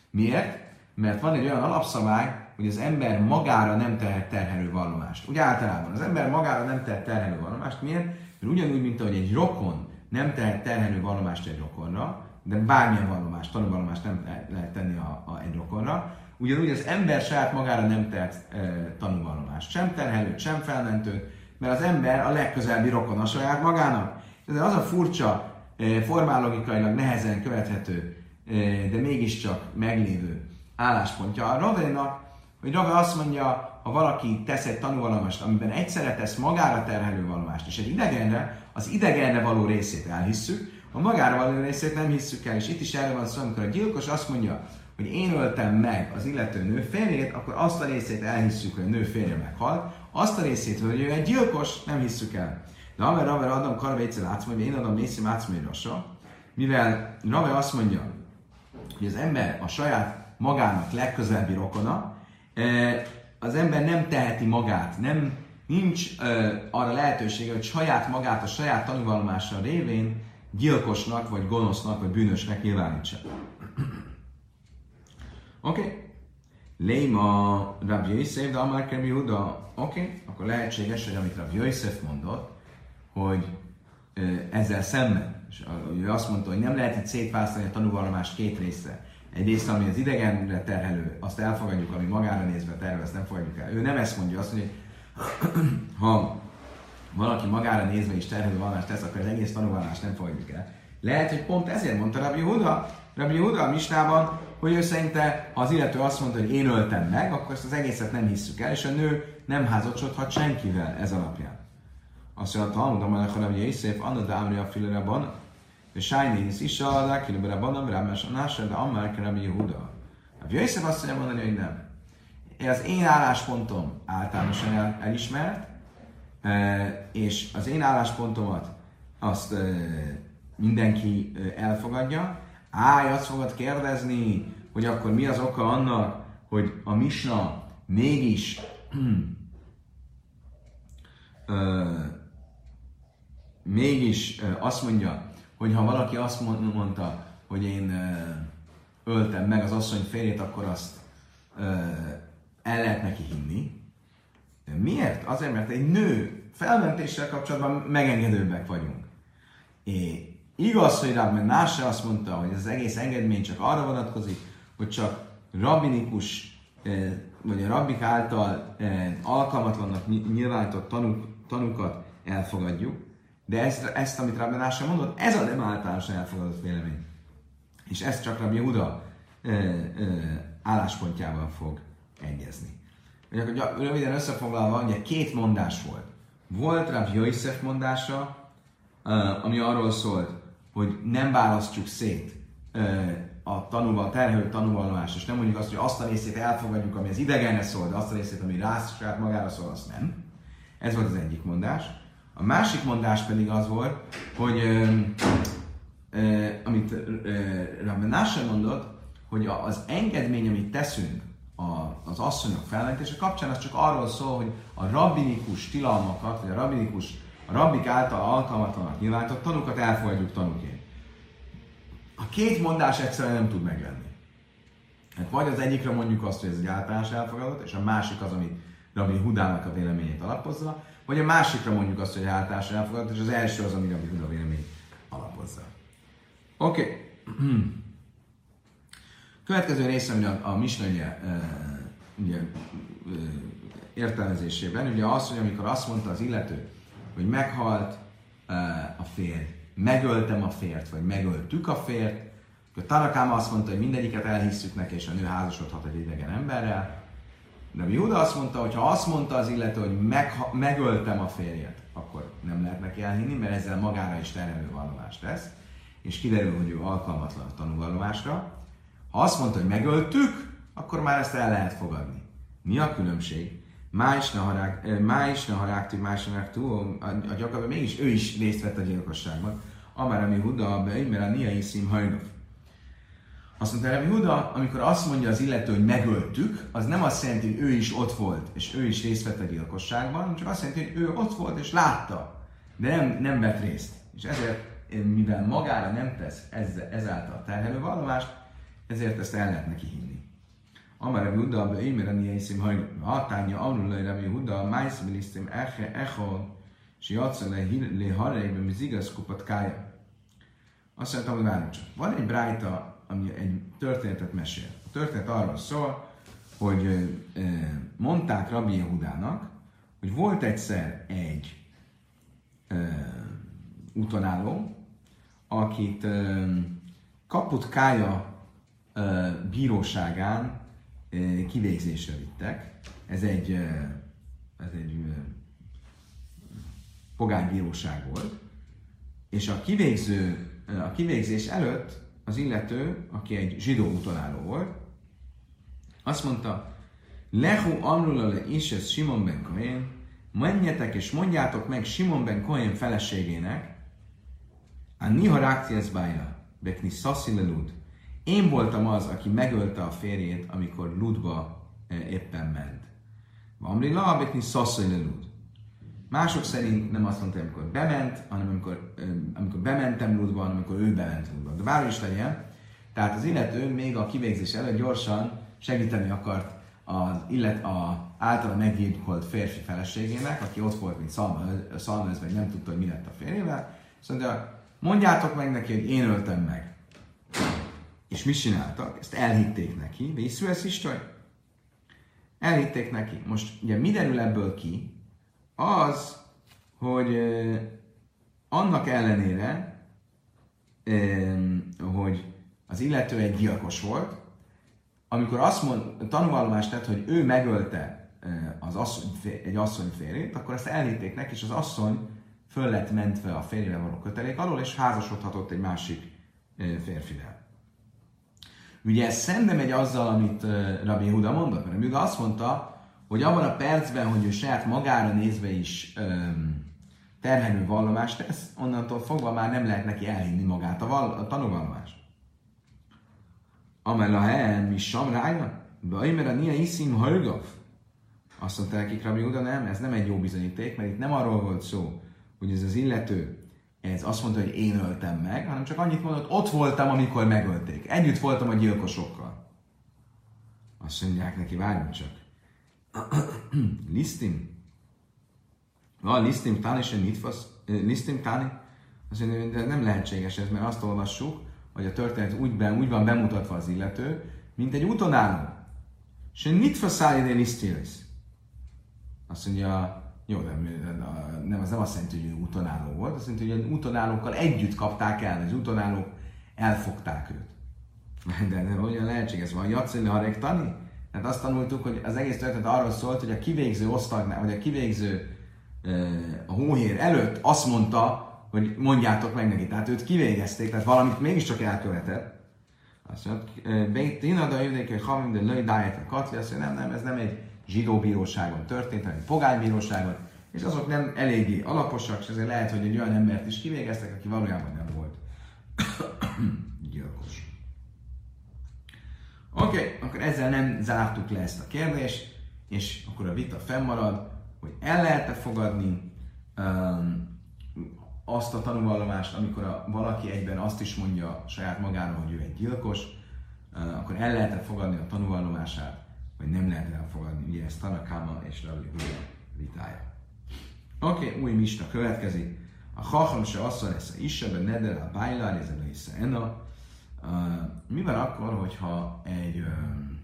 Miért? Mert van egy olyan alapszabály, hogy az ember magára nem tehet terhelő vallomást. Úgy általában az ember magára nem tehet terhelő vallomást. Miért? Mert ugyanúgy, mint ahogy egy rokon nem tehet terhelő vallomást egy rokonra, de bármilyen vallomást, tanúvallomást nem lehet tenni a, a, egy rokonra, ugyanúgy az ember saját magára nem tehet e, tanúvallomást. Sem terhelőt, sem felmentőt, mert az ember a legközelebbi rokon a saját magának. Ez az a furcsa, e, formálogikailag nehezen követhető, e, de mégiscsak meglévő álláspontja a Ravénak, hogy Rave azt mondja, ha valaki tesz egy tanúvallomást, amiben egyszerre tesz magára terhelő vallomást, és egy idegenre, az idegenre való részét elhisszük, a magára való részét nem hisszük el, és itt is erre van szó, amikor a gyilkos azt mondja, hogy én öltem meg az illető nő férjét, akkor azt a részét elhisszük, hogy a nő férje meghalt, azt a részét, hogy ő egy gyilkos, nem hisszük el. De Amer Rave adom karvécel átszom, én adom Nészi Mácmérasa, mivel Rave azt mondja, hogy az ember a saját magának legközelebbi rokona, az ember nem teheti magát, nem, nincs arra lehetősége, hogy saját magát a saját tanúvallomása révén gyilkosnak, vagy gonosznak, vagy bűnösnek nyilvánítsa. Oké. Okay. Léma Rabbi Yosef, de Amar Kerbi Oké, okay. akkor lehetséges, hogy amit Rabbi Yosef mondott, hogy ezzel szemben, és ő azt mondta, hogy nem lehet itt szétválasztani a tanúvallomást két részre része, ami az idegenre terhelő, azt elfogadjuk, ami magára nézve terhelő, azt nem fogadjuk el. Ő nem ezt mondja, azt mondja, hogy ha valaki magára nézve is terhelő vallást tesz, akkor az egész tanulvallást nem fogadjuk el. Lehet, hogy pont ezért mondta Rabbi Huda, Rabbi Huda a Misnában, hogy ő szerinte, ha az illető azt mondta, hogy én öltem meg, akkor ezt az egészet nem hisszük el, és a nő nem házacsodhat senkivel ez alapján. Azt mondja, Talmud Amalek Rabbi Yosef, Anna Dámri a Filerában, Sájnész is a Lákilőbe Rabbanam, Rámás a Nása, de Ammár Kerem Yehuda. A Jöjszef azt mondja mondani, hogy nem. Az én álláspontom általánosan el, elismert, e, és az én álláspontomat azt e, mindenki e, elfogadja. Áj, azt fogod kérdezni, hogy akkor mi az oka annak, hogy a Misna mégis mégis azt mondja, hogy ha valaki azt mondta, hogy én öltem meg az asszony férjét, akkor azt el lehet neki hinni. De miért? Azért, mert egy nő felmentéssel kapcsolatban megengedőbbek vagyunk. Igaz, hogy Rabbi Náse azt mondta, hogy az egész engedmény csak arra vonatkozik, hogy csak rabinikus, vagy a rabbik által alkalmatlannak nyilvánított tanuk, tanukat elfogadjuk, de ezt, ezt amit Rabbi Nása mondott, ez a nem általánosan elfogadott vélemény. És ez csak Rabbi Uda ö, ö, álláspontjával fog egyezni. Ugye, akkor röviden összefoglalva, ugye két mondás volt. Volt Rabbi Yosef mondása, ami arról szólt, hogy nem választjuk szét a tanúval, terhelő tanúvallomást, és nem mondjuk azt, hogy azt a részét elfogadjuk, ami az idegenre szól, de azt a részét, ami rá saját magára szól, azt nem. Ez volt az egyik mondás. A másik mondás pedig az volt, hogy ö, ö, amit Rabbi Nasser mondott, hogy az engedmény, amit teszünk a, az asszonyok felmentése kapcsán, az csak arról szól, hogy a rabbinikus tilalmakat, vagy a rabbinikus, a rabbik által alkalmatlanak nyilvánított tanúkat elfogadjuk tanúként. A két mondás egyszerűen nem tud meglenni. Hát vagy az egyikre mondjuk azt, hogy ez egy általános elfogadott, és a másik az, ami Rabbi Hudának a véleményét alapozza, vagy a másikra mondjuk azt, hogy általános elfogadott, és az első az, ami Rabbi Huda véleményét alapozza. Oké. Okay. Következő része, ami a, a Misna ugye, e, ugye, e, értelmezésében, ugye az, hogy amikor azt mondta az illető, hogy meghalt e, a férj, megöltem a fért, vagy megöltük a fért, akkor Tarakáma azt mondta, hogy mindegyiket elhisszük neki, és a nő házasodhat egy idegen emberrel. De Júda azt mondta, hogy ha azt mondta az illető, hogy meg, megöltem a férjet, akkor nem lehet neki elhinni, mert ezzel magára is terhelő vallomást tesz, és kiderül, hogy ő alkalmatlan a tanúvallomásra. Ha azt mondta, hogy megöltük, akkor már ezt el lehet fogadni. Mi a különbség? Má is ne harák, má is ne harágtű, má is ne túl, a gyakorlatban mégis ő is részt vett a gyilkosságban. Amár ami Huda, mert a Nia Iszim hajnok. Azt mondta Rabbi Huda, amikor azt mondja az illető, hogy megöltük, az nem azt jelenti, hogy ő is ott volt, és ő is részt vett a gyilkosságban, csak azt jelenti, hogy ő ott volt és látta, de nem, nem vett részt. És ezért, mivel magára nem tesz ezzel, ezáltal terhelő vallomást, ezért ezt el lehet neki hinni. Amar Huda, be émer a niaiszim hajnok, hatánya, amrulai Rabbi Huda, májszbilisztim eche, echol, és jatsza le, harejbe, mi zigasz kupat kája. Azt mondtam, hogy várjunk csak. Van egy brájta, ami egy történetet mesél. A történet arról szól, hogy mondták Rabbi Jehudának, hogy volt egyszer egy utonálló, akit kaput kája bíróságán kivégzésre vittek. Ez egy, ez egy pogánybíróság volt. És a, kivégző, a kivégzés előtt az illető, aki egy zsidó utaláló volt, azt mondta, Lehu amrula le is ez Simon ben Cohen, menjetek és mondjátok meg Simon ben Cohen feleségének, a niha rákciesz bája, bekni szaszilelud, én voltam az, aki megölte a férjét, amikor Ludba eh, éppen ment. Amri la, abekni lud. Mások szerint nem azt mondta, amikor bement, hanem amikor, eh, amikor bementem Ludba, hanem amikor ő bement Ludba. De bár is legyen, tehát az illető még a kivégzés előtt gyorsan segíteni akart az illet, a általa meggyilkolt férfi feleségének, aki ott volt, mint szalmaz, vagy nem tudta, hogy mi lett a férjével. Szóval mondjátok meg neki, hogy én öltem meg. És mit csináltak? Ezt elhitték neki, de ez is Elhitték neki. Most ugye mi derül ebből ki? Az, hogy eh, annak ellenére, eh, hogy az illető egy gyilkos volt, amikor azt mond, tanúvallomást tett, hogy ő megölte eh, az asszony, egy asszony férjét, akkor ezt elhitték neki, és az asszony föl lett mentve a férjével való kötelék alól, és házasodhatott egy másik férfivel. Ugye ez szembe megy azzal, amit Rabbi Huda mondott, mert Huda azt mondta, hogy abban a percben, hogy ő saját magára nézve is um, terhelő vallomást tesz, onnantól fogva már nem lehet neki elhinni magát a, val- a tanúvallomást. Amel a mi sem rája, Bajmer a nia iszim hajgav. Azt mondta nekik Rabbi Huda, nem, ez nem egy jó bizonyíték, mert itt nem arról volt szó, hogy ez az illető ez azt mondta, hogy én öltem meg, hanem csak annyit mondott, ott voltam, amikor megölték. Együtt voltam a gyilkosokkal. Azt mondják neki, várjunk csak. Lisztim? Van lisztim tani se nitfasz, lisztim tani? Azt mondja, de nem lehetséges ez, mert azt olvassuk, hogy a történet úgy, ben, úgy van bemutatva az illető, mint egy útonálló. Se nitfaszállj de lisztilis. Azt mondja, jó, de nem, az nem azt jelenti, hogy ő útonálló volt, azt jelenti, hogy az útonállókkal együtt kapták el, az útonállók elfogták őt. De, de hogyan lehetséges? Van játszani a rektani? Hát azt tanultuk, hogy az egész történet arról szólt, hogy a kivégző osztagnál, vagy a kivégző a hóhér előtt azt mondta, hogy mondjátok meg neki. Tehát őt kivégezték, tehát valamit mégiscsak elkövetett. Azt mondja, Tina da jövődik, hogy de lőj dáját katli, azt mondja, nem, nem, ez nem egy zsidó bíróságon történt, hanem pogánybíróságon, és azok nem eléggé alaposak, és ezért lehet, hogy egy olyan embert is kivégeztek, aki valójában nem volt gyilkos. Oké, okay, akkor ezzel nem zártuk le ezt a kérdést, és akkor a vita fennmarad, hogy el lehet-e fogadni um, azt a tanúvallomást, amikor a, valaki egyben azt is mondja saját magáról, hogy ő egy gyilkos, uh, akkor el lehet-e fogadni a tanúvallomását, vagy nem lehet elfogadni. Ugye ez Tanakama és Rabbi Huda vitája. Oké, okay, új mista következik. A Chacham se asszal lesz a Issa, de Nedel a Bájlár, ez a Issa Ena. Mi van akkor, hogyha egy um,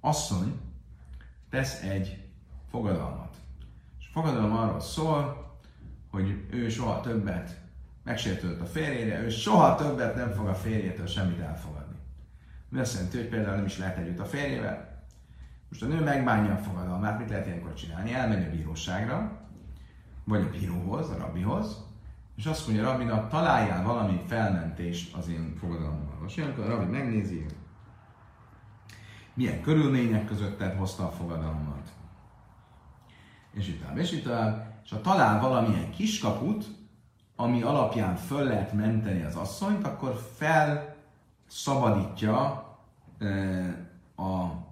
asszony tesz egy fogadalmat. És a fogadalom arról szól, hogy ő soha többet megsértődött a férjére, ő soha többet nem fog a férjétől semmit elfogadni. Mi azt jelenti, hogy például nem is lehet együtt a férjével. Most a nő megbánja a fogadalmát, mit lehet ilyenkor csinálni? Elmegy a bíróságra, vagy a bíróhoz, a rabbihoz, és azt mondja a rabbinak, találjál valami felmentést az én fogadalommal. Most ilyenkor a rabbi megnézi, milyen körülmények között hozta a fogadalmat. És itt tovább, és itt tovább. És ha talál valamilyen kiskaput, ami alapján föl lehet menteni az asszonyt, akkor felszabadítja e, a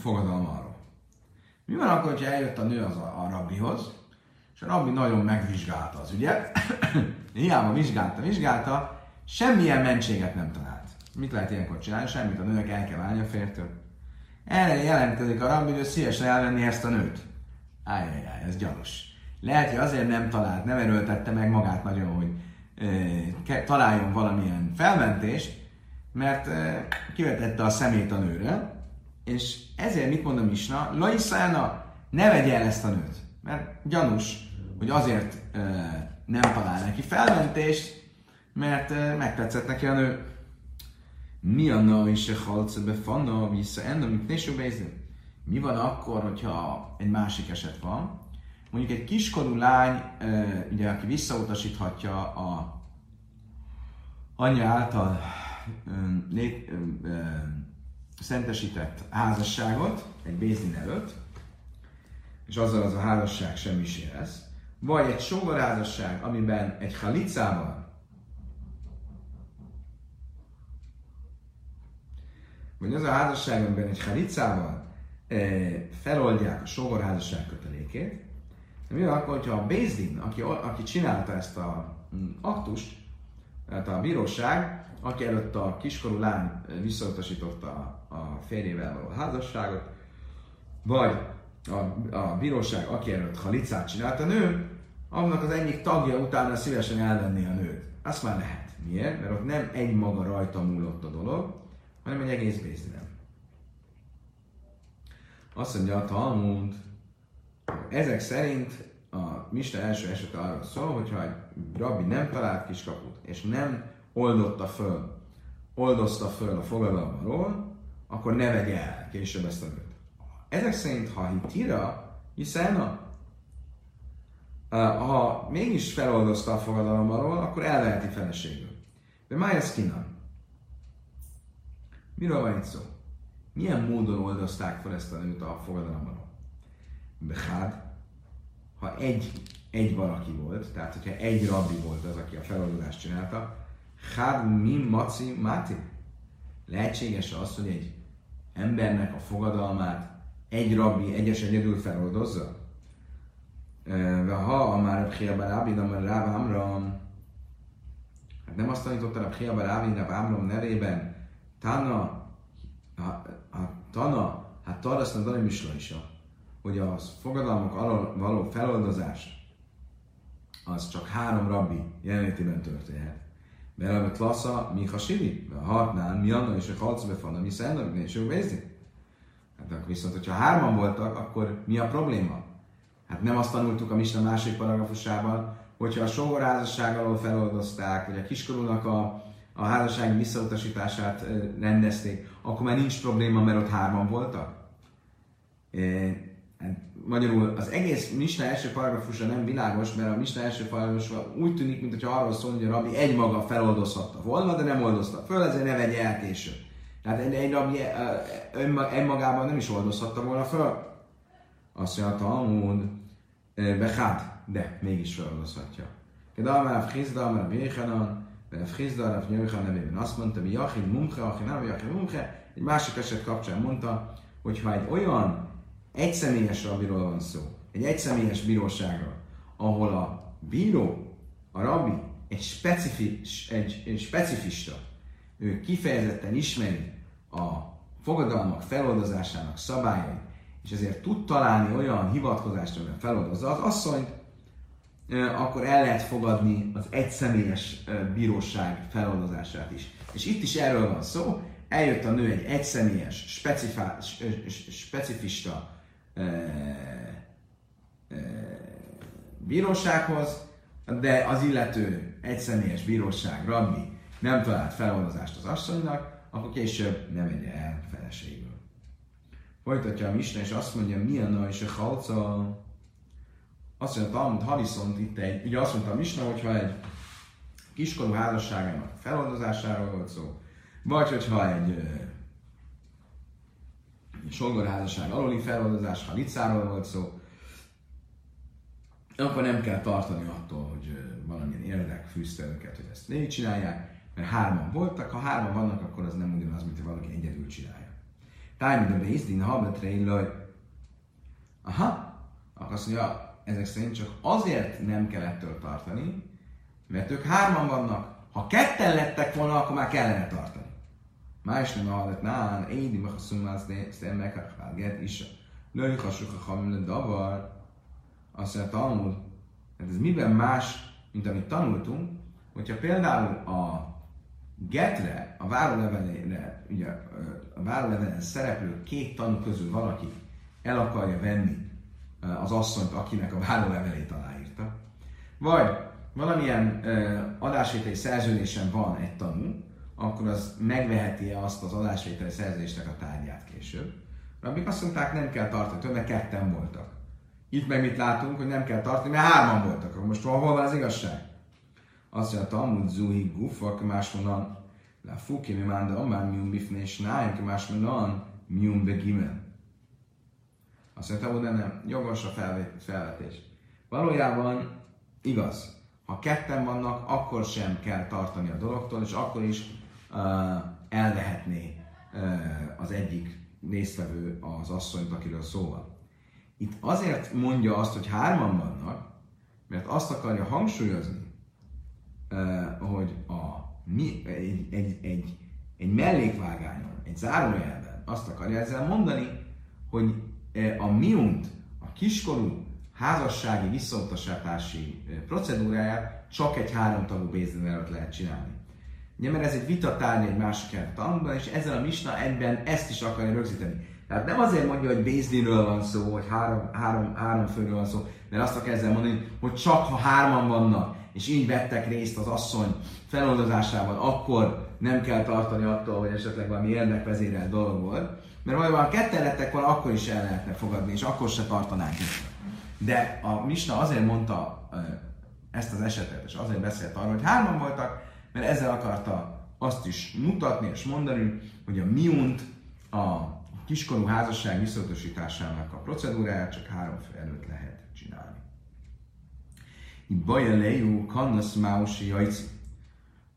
fogadalmáról. Mi van akkor, hogyha eljött a nő az a, a rabbihoz, és a rabbi nagyon megvizsgálta az ügyet, hiába vizsgálta, vizsgálta, semmilyen mentséget nem talált. Mit lehet ilyenkor csinálni? Semmit, a nőnek el kell válni a fértől. Erre jelentkezik a rabbi, hogy ő szívesen elvenni ezt a nőt. Ájjájjáj, ez gyanús. Lehet, hogy azért nem talált, nem erőltette meg magát nagyon, hogy e, találjon valamilyen felmentést, mert e, kivetette a szemét a nőre, és ezért mit mondom Isna? Laiszána, ne vegye el ezt a nőt. Mert gyanús, hogy azért e, nem talál neki felmentést, mert e, megtetszett neki a nő. Mi a na is a halce befanna, vissza ennem, mint nésőbe Mi van akkor, hogyha egy másik eset van? Mondjuk egy kiskorú lány, ugye, aki visszautasíthatja a anyja által lét, szentesített házasságot egy bézin előtt, és azzal az a házasság semmisé lesz, vagy egy sógorházasság, amiben egy halicával hogy az a házasság, amiben egy haricával e, feloldják a sógorházasság kötelékét, de mi van akkor, hogyha a Bézdin, aki, aki csinálta ezt a mm, aktust, tehát a bíróság, aki előtt a kiskorú lány visszautasította a férjével való házasságot, vagy a, a bíróság, aki előtt halicát csinált a nő, annak az egyik tagja utána szívesen elvenni a nőt. Azt már lehet. Miért? Mert ott nem egy maga rajta múlott a dolog, hanem egy egész bézdinem. Azt mondja a Talmud, ezek szerint a Mista első esete arról szól, hogyha egy rabbi nem talált kiskaput, és nem oldotta föl, oldozta föl a fogadalomról, akkor ne vegye el később ezt a nőt. Ezek szerint, ha hitira, hiszen a, ha mégis feloldozta a fogadalomról, akkor elveheti feleségül. De Mája kinan. Miről van itt szó? Milyen módon oldozták fel ezt a nőt a fogadalomban? Behád, ha egy, egy valaki volt, tehát hogyha egy rabbi volt az, aki a feloldozást csinálta, Hád mi maci máti? Lehetséges az, hogy egy embernek a fogadalmát egy rabbi egyes egyedül feloldozza? Ha a már Pchiaba Rábi, de már Ráb Amram, hát nem azt tanította a Pchiaba Rábi, Ráb Amram nevében, Tana, a, a Tana, hát Taraszna Dani Misla is, hogy a fogadalmak alól való feloldozás az csak három rabbi jelenlétében történhet. Belevet Lasza, mi hasili? A hatnál, mi annak és a halcbe van, mi szennek, és ő vézi? Hát akkor viszont, hogyha hárman voltak, akkor mi a probléma? Hát nem azt tanultuk a Misna másik paragrafusában, hogyha a sógorházasság alól feloldozták, vagy a kiskorúnak a a házasság visszautasítását rendezték, akkor már nincs probléma, mert ott hárman voltak. Magyarul az egész Misna első paragrafusa nem világos, mert a Misna első paragrafusa úgy tűnik, mintha arról szól, hogy a rabbi egymaga feloldozhatta volna, de nem oldozta föl, ezért ne vegye el később. Tehát egy, egy rabbi önmagában nem is oldozhatta volna föl. Azt mondja, Talmud, Bechát, de mégis feloldozhatja. Kedal már a Frizda, már a Béchanan, Frizda, a Nyőchan nevében azt mondta, hogy Jachid Mumche, aki nem Jachid Mumche, egy másik eset kapcsán mondta, hogy ha egy olyan egyszemélyes rabbiról van szó, egy egyszemélyes bíróságról, ahol a bíró, a rabbi egy, specifis, egy, egy specifista, ő kifejezetten ismeri a fogadalmak feloldozásának szabályait, és ezért tud találni olyan hivatkozást, amiben feloldozza az asszonyt, akkor el lehet fogadni az egyszemélyes bíróság feloldozását is. És itt is erről van szó, eljött a nő egy egyszemélyes, specifista bírósághoz, de az illető egyszemélyes bíróság, rabbi nem talált feloldozást az asszonynak, akkor később nem vegye el feleségül. Folytatja a Misna, és azt mondja, milyen a és a halca. Azt mondja, Talmud, ha viszont itt egy, ugye azt mondta a Misna, hogyha egy kiskorú házasságának feloldozásáról volt szó, vagy hogyha egy songorházasság aluli feloldozás, ha licáról volt szó, akkor nem kell tartani attól, hogy valamilyen érdek fűzte őket, hogy ezt négy csinálják, mert hárman voltak, ha hárman vannak, akkor az nem ugyanaz, mint hogy valaki egyedül csinálja. Time the base, din habet Aha, akkor azt mondja, ezek szerint csak azért nem kell ettől tartani, mert ők hárman vannak. Ha ketten lettek volna, akkor már kellene tartani. Más nem hallat nán, én ima haszumlász de meghalgett is. Lőj hasuk a hamle davar. Azt mondja, Talmud, hát ez miben más, mint amit tanultunk, hogyha például a getre, a várólevelére, ugye a várólevelen szereplő két tanú közül valaki el akarja venni az asszonyt, akinek a várólevelét aláírta, vagy valamilyen adásvételi szerződésen van egy tanú, akkor az megveheti -e azt az adásvételi szerződésnek a tárgyát később. Amik azt mondták, nem kell tartani, mert ketten voltak. Itt meg mit látunk, hogy nem kell tartani, mert hárman voltak. Akkor most hol van az igazság? Azt mondja, Talmud Zuhi Gufak, máshonnan La Fuki mi manda omár mium bifné snájm, máshonnan mium begimel. Azt mondja, hogy nem, jogos a felvetés. Valójában igaz. Ha ketten vannak, akkor sem kell tartani a dologtól, és akkor is elvehetné az egyik résztvevő az asszonyt, akiről szó van. Itt azért mondja azt, hogy hárman vannak, mert azt akarja hangsúlyozni, hogy a, mi, egy, egy, egy, egy mellékvágányon, egy zárójelben azt akarja ezzel mondani, hogy a miunt, a kiskorú házassági visszautasítási procedúráját csak egy háromtagú bézdén előtt lehet csinálni. Ugye, mert ez egy vitatárny egy másik tanulban, és ezzel a misna egyben ezt is akarja rögzíteni. Tehát nem azért mondja, hogy Bézdinről van szó, hogy három, három, három főről van szó, mert azt akar ezzel mondani, hogy csak ha hárman vannak, és így vettek részt az asszony feloldozásában, akkor nem kell tartani attól, hogy esetleg valami érdekvezérelt dolog volt. Mert valójában ha ketten lettek volna, akkor is el lehetne fogadni, és akkor se tartanánk itt. De a Misna azért mondta ezt az esetet, és azért beszélt arról, hogy hárman voltak, mert ezzel akarta azt is mutatni és mondani, hogy a miunt, a kiskorú házasság visszatosításának a procedúráját csak három fő előtt lehet csinálni. Baja lejú, kannasz máusi jajci.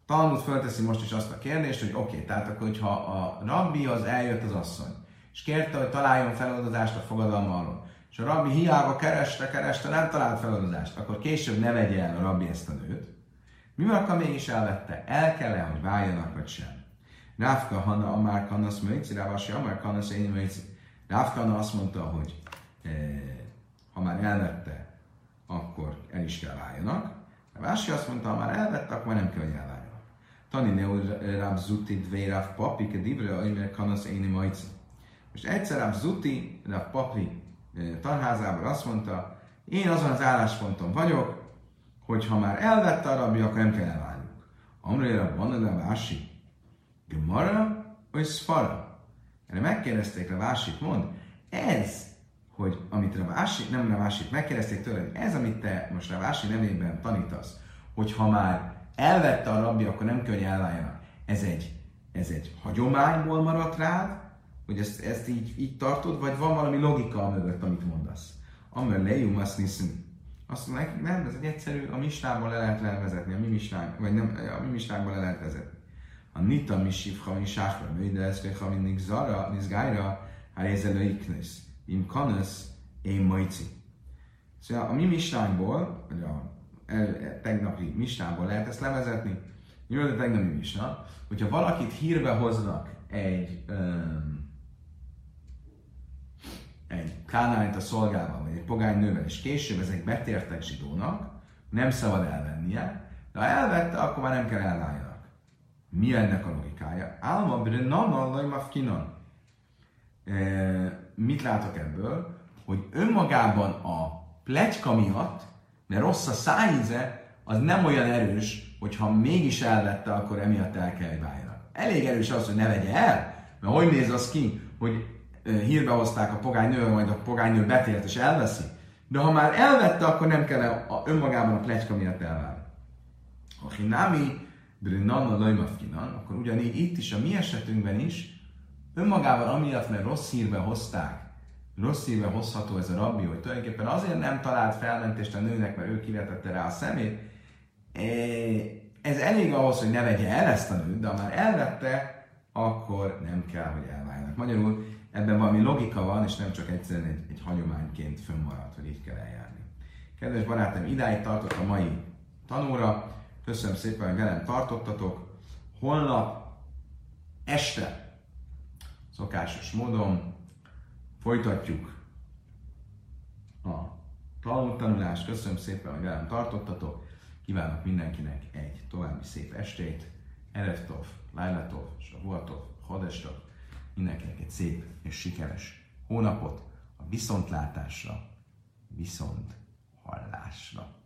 Talmud felteszi most is azt a kérdést, hogy oké, okay, tehát akkor, hogyha a rabbi az eljött az asszony, és kérte, hogy találjon feloldozást a fogadalma alól, és a rabbi hiába kereste, kereste, nem talált feloldozást, akkor később ne vegye el a rabbi ezt a nőt. Mi van, ha mégis elvette? El kell-e, hogy váljanak, vagy sem? Rávka Hanna Amár Kanasz Möjci, Rávasi Amár Kanasz Én Möjci. Rávka Hanna azt mondta, hogy eh, ha már elvette, akkor el is kell váljanak. Rávási azt mondta, ha már elvette, akkor nem kell, hogy elváljanak. Tani Neu Ráv Zuti Dvé Ráv Papi, ke Dibre Aimer Kanasz Én Möjci. Most egyszer Ráv Zuti, Ráv Papi eh, tanházában azt mondta, én azon az állásponton vagyok, hogy ha már elvette a rabbi, akkor nem kell elváljuk. Amrére van a vási. Gemara vagy Sfara? Erre megkérdezték a vásit, mond, ez, hogy amit Ravási, nem Ravási, megkérdezték tőle, ez, amit te most Ravási nevében tanítasz, hogy ha már elvette a rabbi, akkor nem kell, hogy elváljanak. Ez egy, ez egy hagyományból maradt rád, hogy ezt, ezt így, így tartod, vagy van valami logika mögött, amit mondasz. Amel lejum azt niszünk. Azt mondják, nem, ez egy egyszerű, a mistából le lehet levezetni, a mi mistánk, vagy nem, a mi mistánkból le lehet vezetni. A nita misív, ha mi sáfra, ha mindig zara, nizgájra, hát ez iknesz. Im kanasz, én majci. Szóval a mi mistánkból, vagy a el, tegnapi mistából lehet ezt levezetni. Jó, a tegnapi misna, hogyha valakit hírbe hoznak egy um, egy kánányt a szolgálban, vagy egy pogány nővel, és később ezek betértek zsidónak, nem szabad elvennie, de ha elvette, akkor már nem kell elváljanak. Mi ennek a logikája? Álma brennan lajmafkinon. Mit látok ebből? Hogy önmagában a pletyka miatt, mert rossz a szájíze, az nem olyan erős, hogy ha mégis elvette, akkor emiatt el kell, váljanak. Elég erős az, hogy ne vegye el, mert hogy néz az ki, hogy hírbe hozták a pogánynő, majd a pogánynő betért és elveszi. De ha már elvette, akkor nem kell a, önmagában a plecska miatt elválni. Ha hinami brinnanna lajmafkinan, akkor ugyanígy itt is, a mi esetünkben is, önmagában amiatt, mert rossz hírbe hozták, rossz hírbe hozható ez a rabbi, hogy tulajdonképpen azért nem talált felmentést a nőnek, mert ő kivetette rá a szemét, e, ez elég ahhoz, hogy ne vegye el ezt a nőt, de ha már elvette, akkor nem kell, hogy elváljanak. Magyarul ebben valami logika van, és nem csak egyszerűen egy, egy hagyományként fönnmaradt, hogy így kell eljárni. Kedves barátom, idáig tartott a mai tanóra. Köszönöm szépen, hogy velem tartottatok. Holnap este szokásos módon folytatjuk a tanulást. Köszönöm szépen, hogy velem tartottatok. Kívánok mindenkinek egy további szép estét. Ereftov, Lajlatov, Savuatov, Hadestov, mindenkinek egy szép és sikeres hónapot a viszontlátásra, viszont hallásra.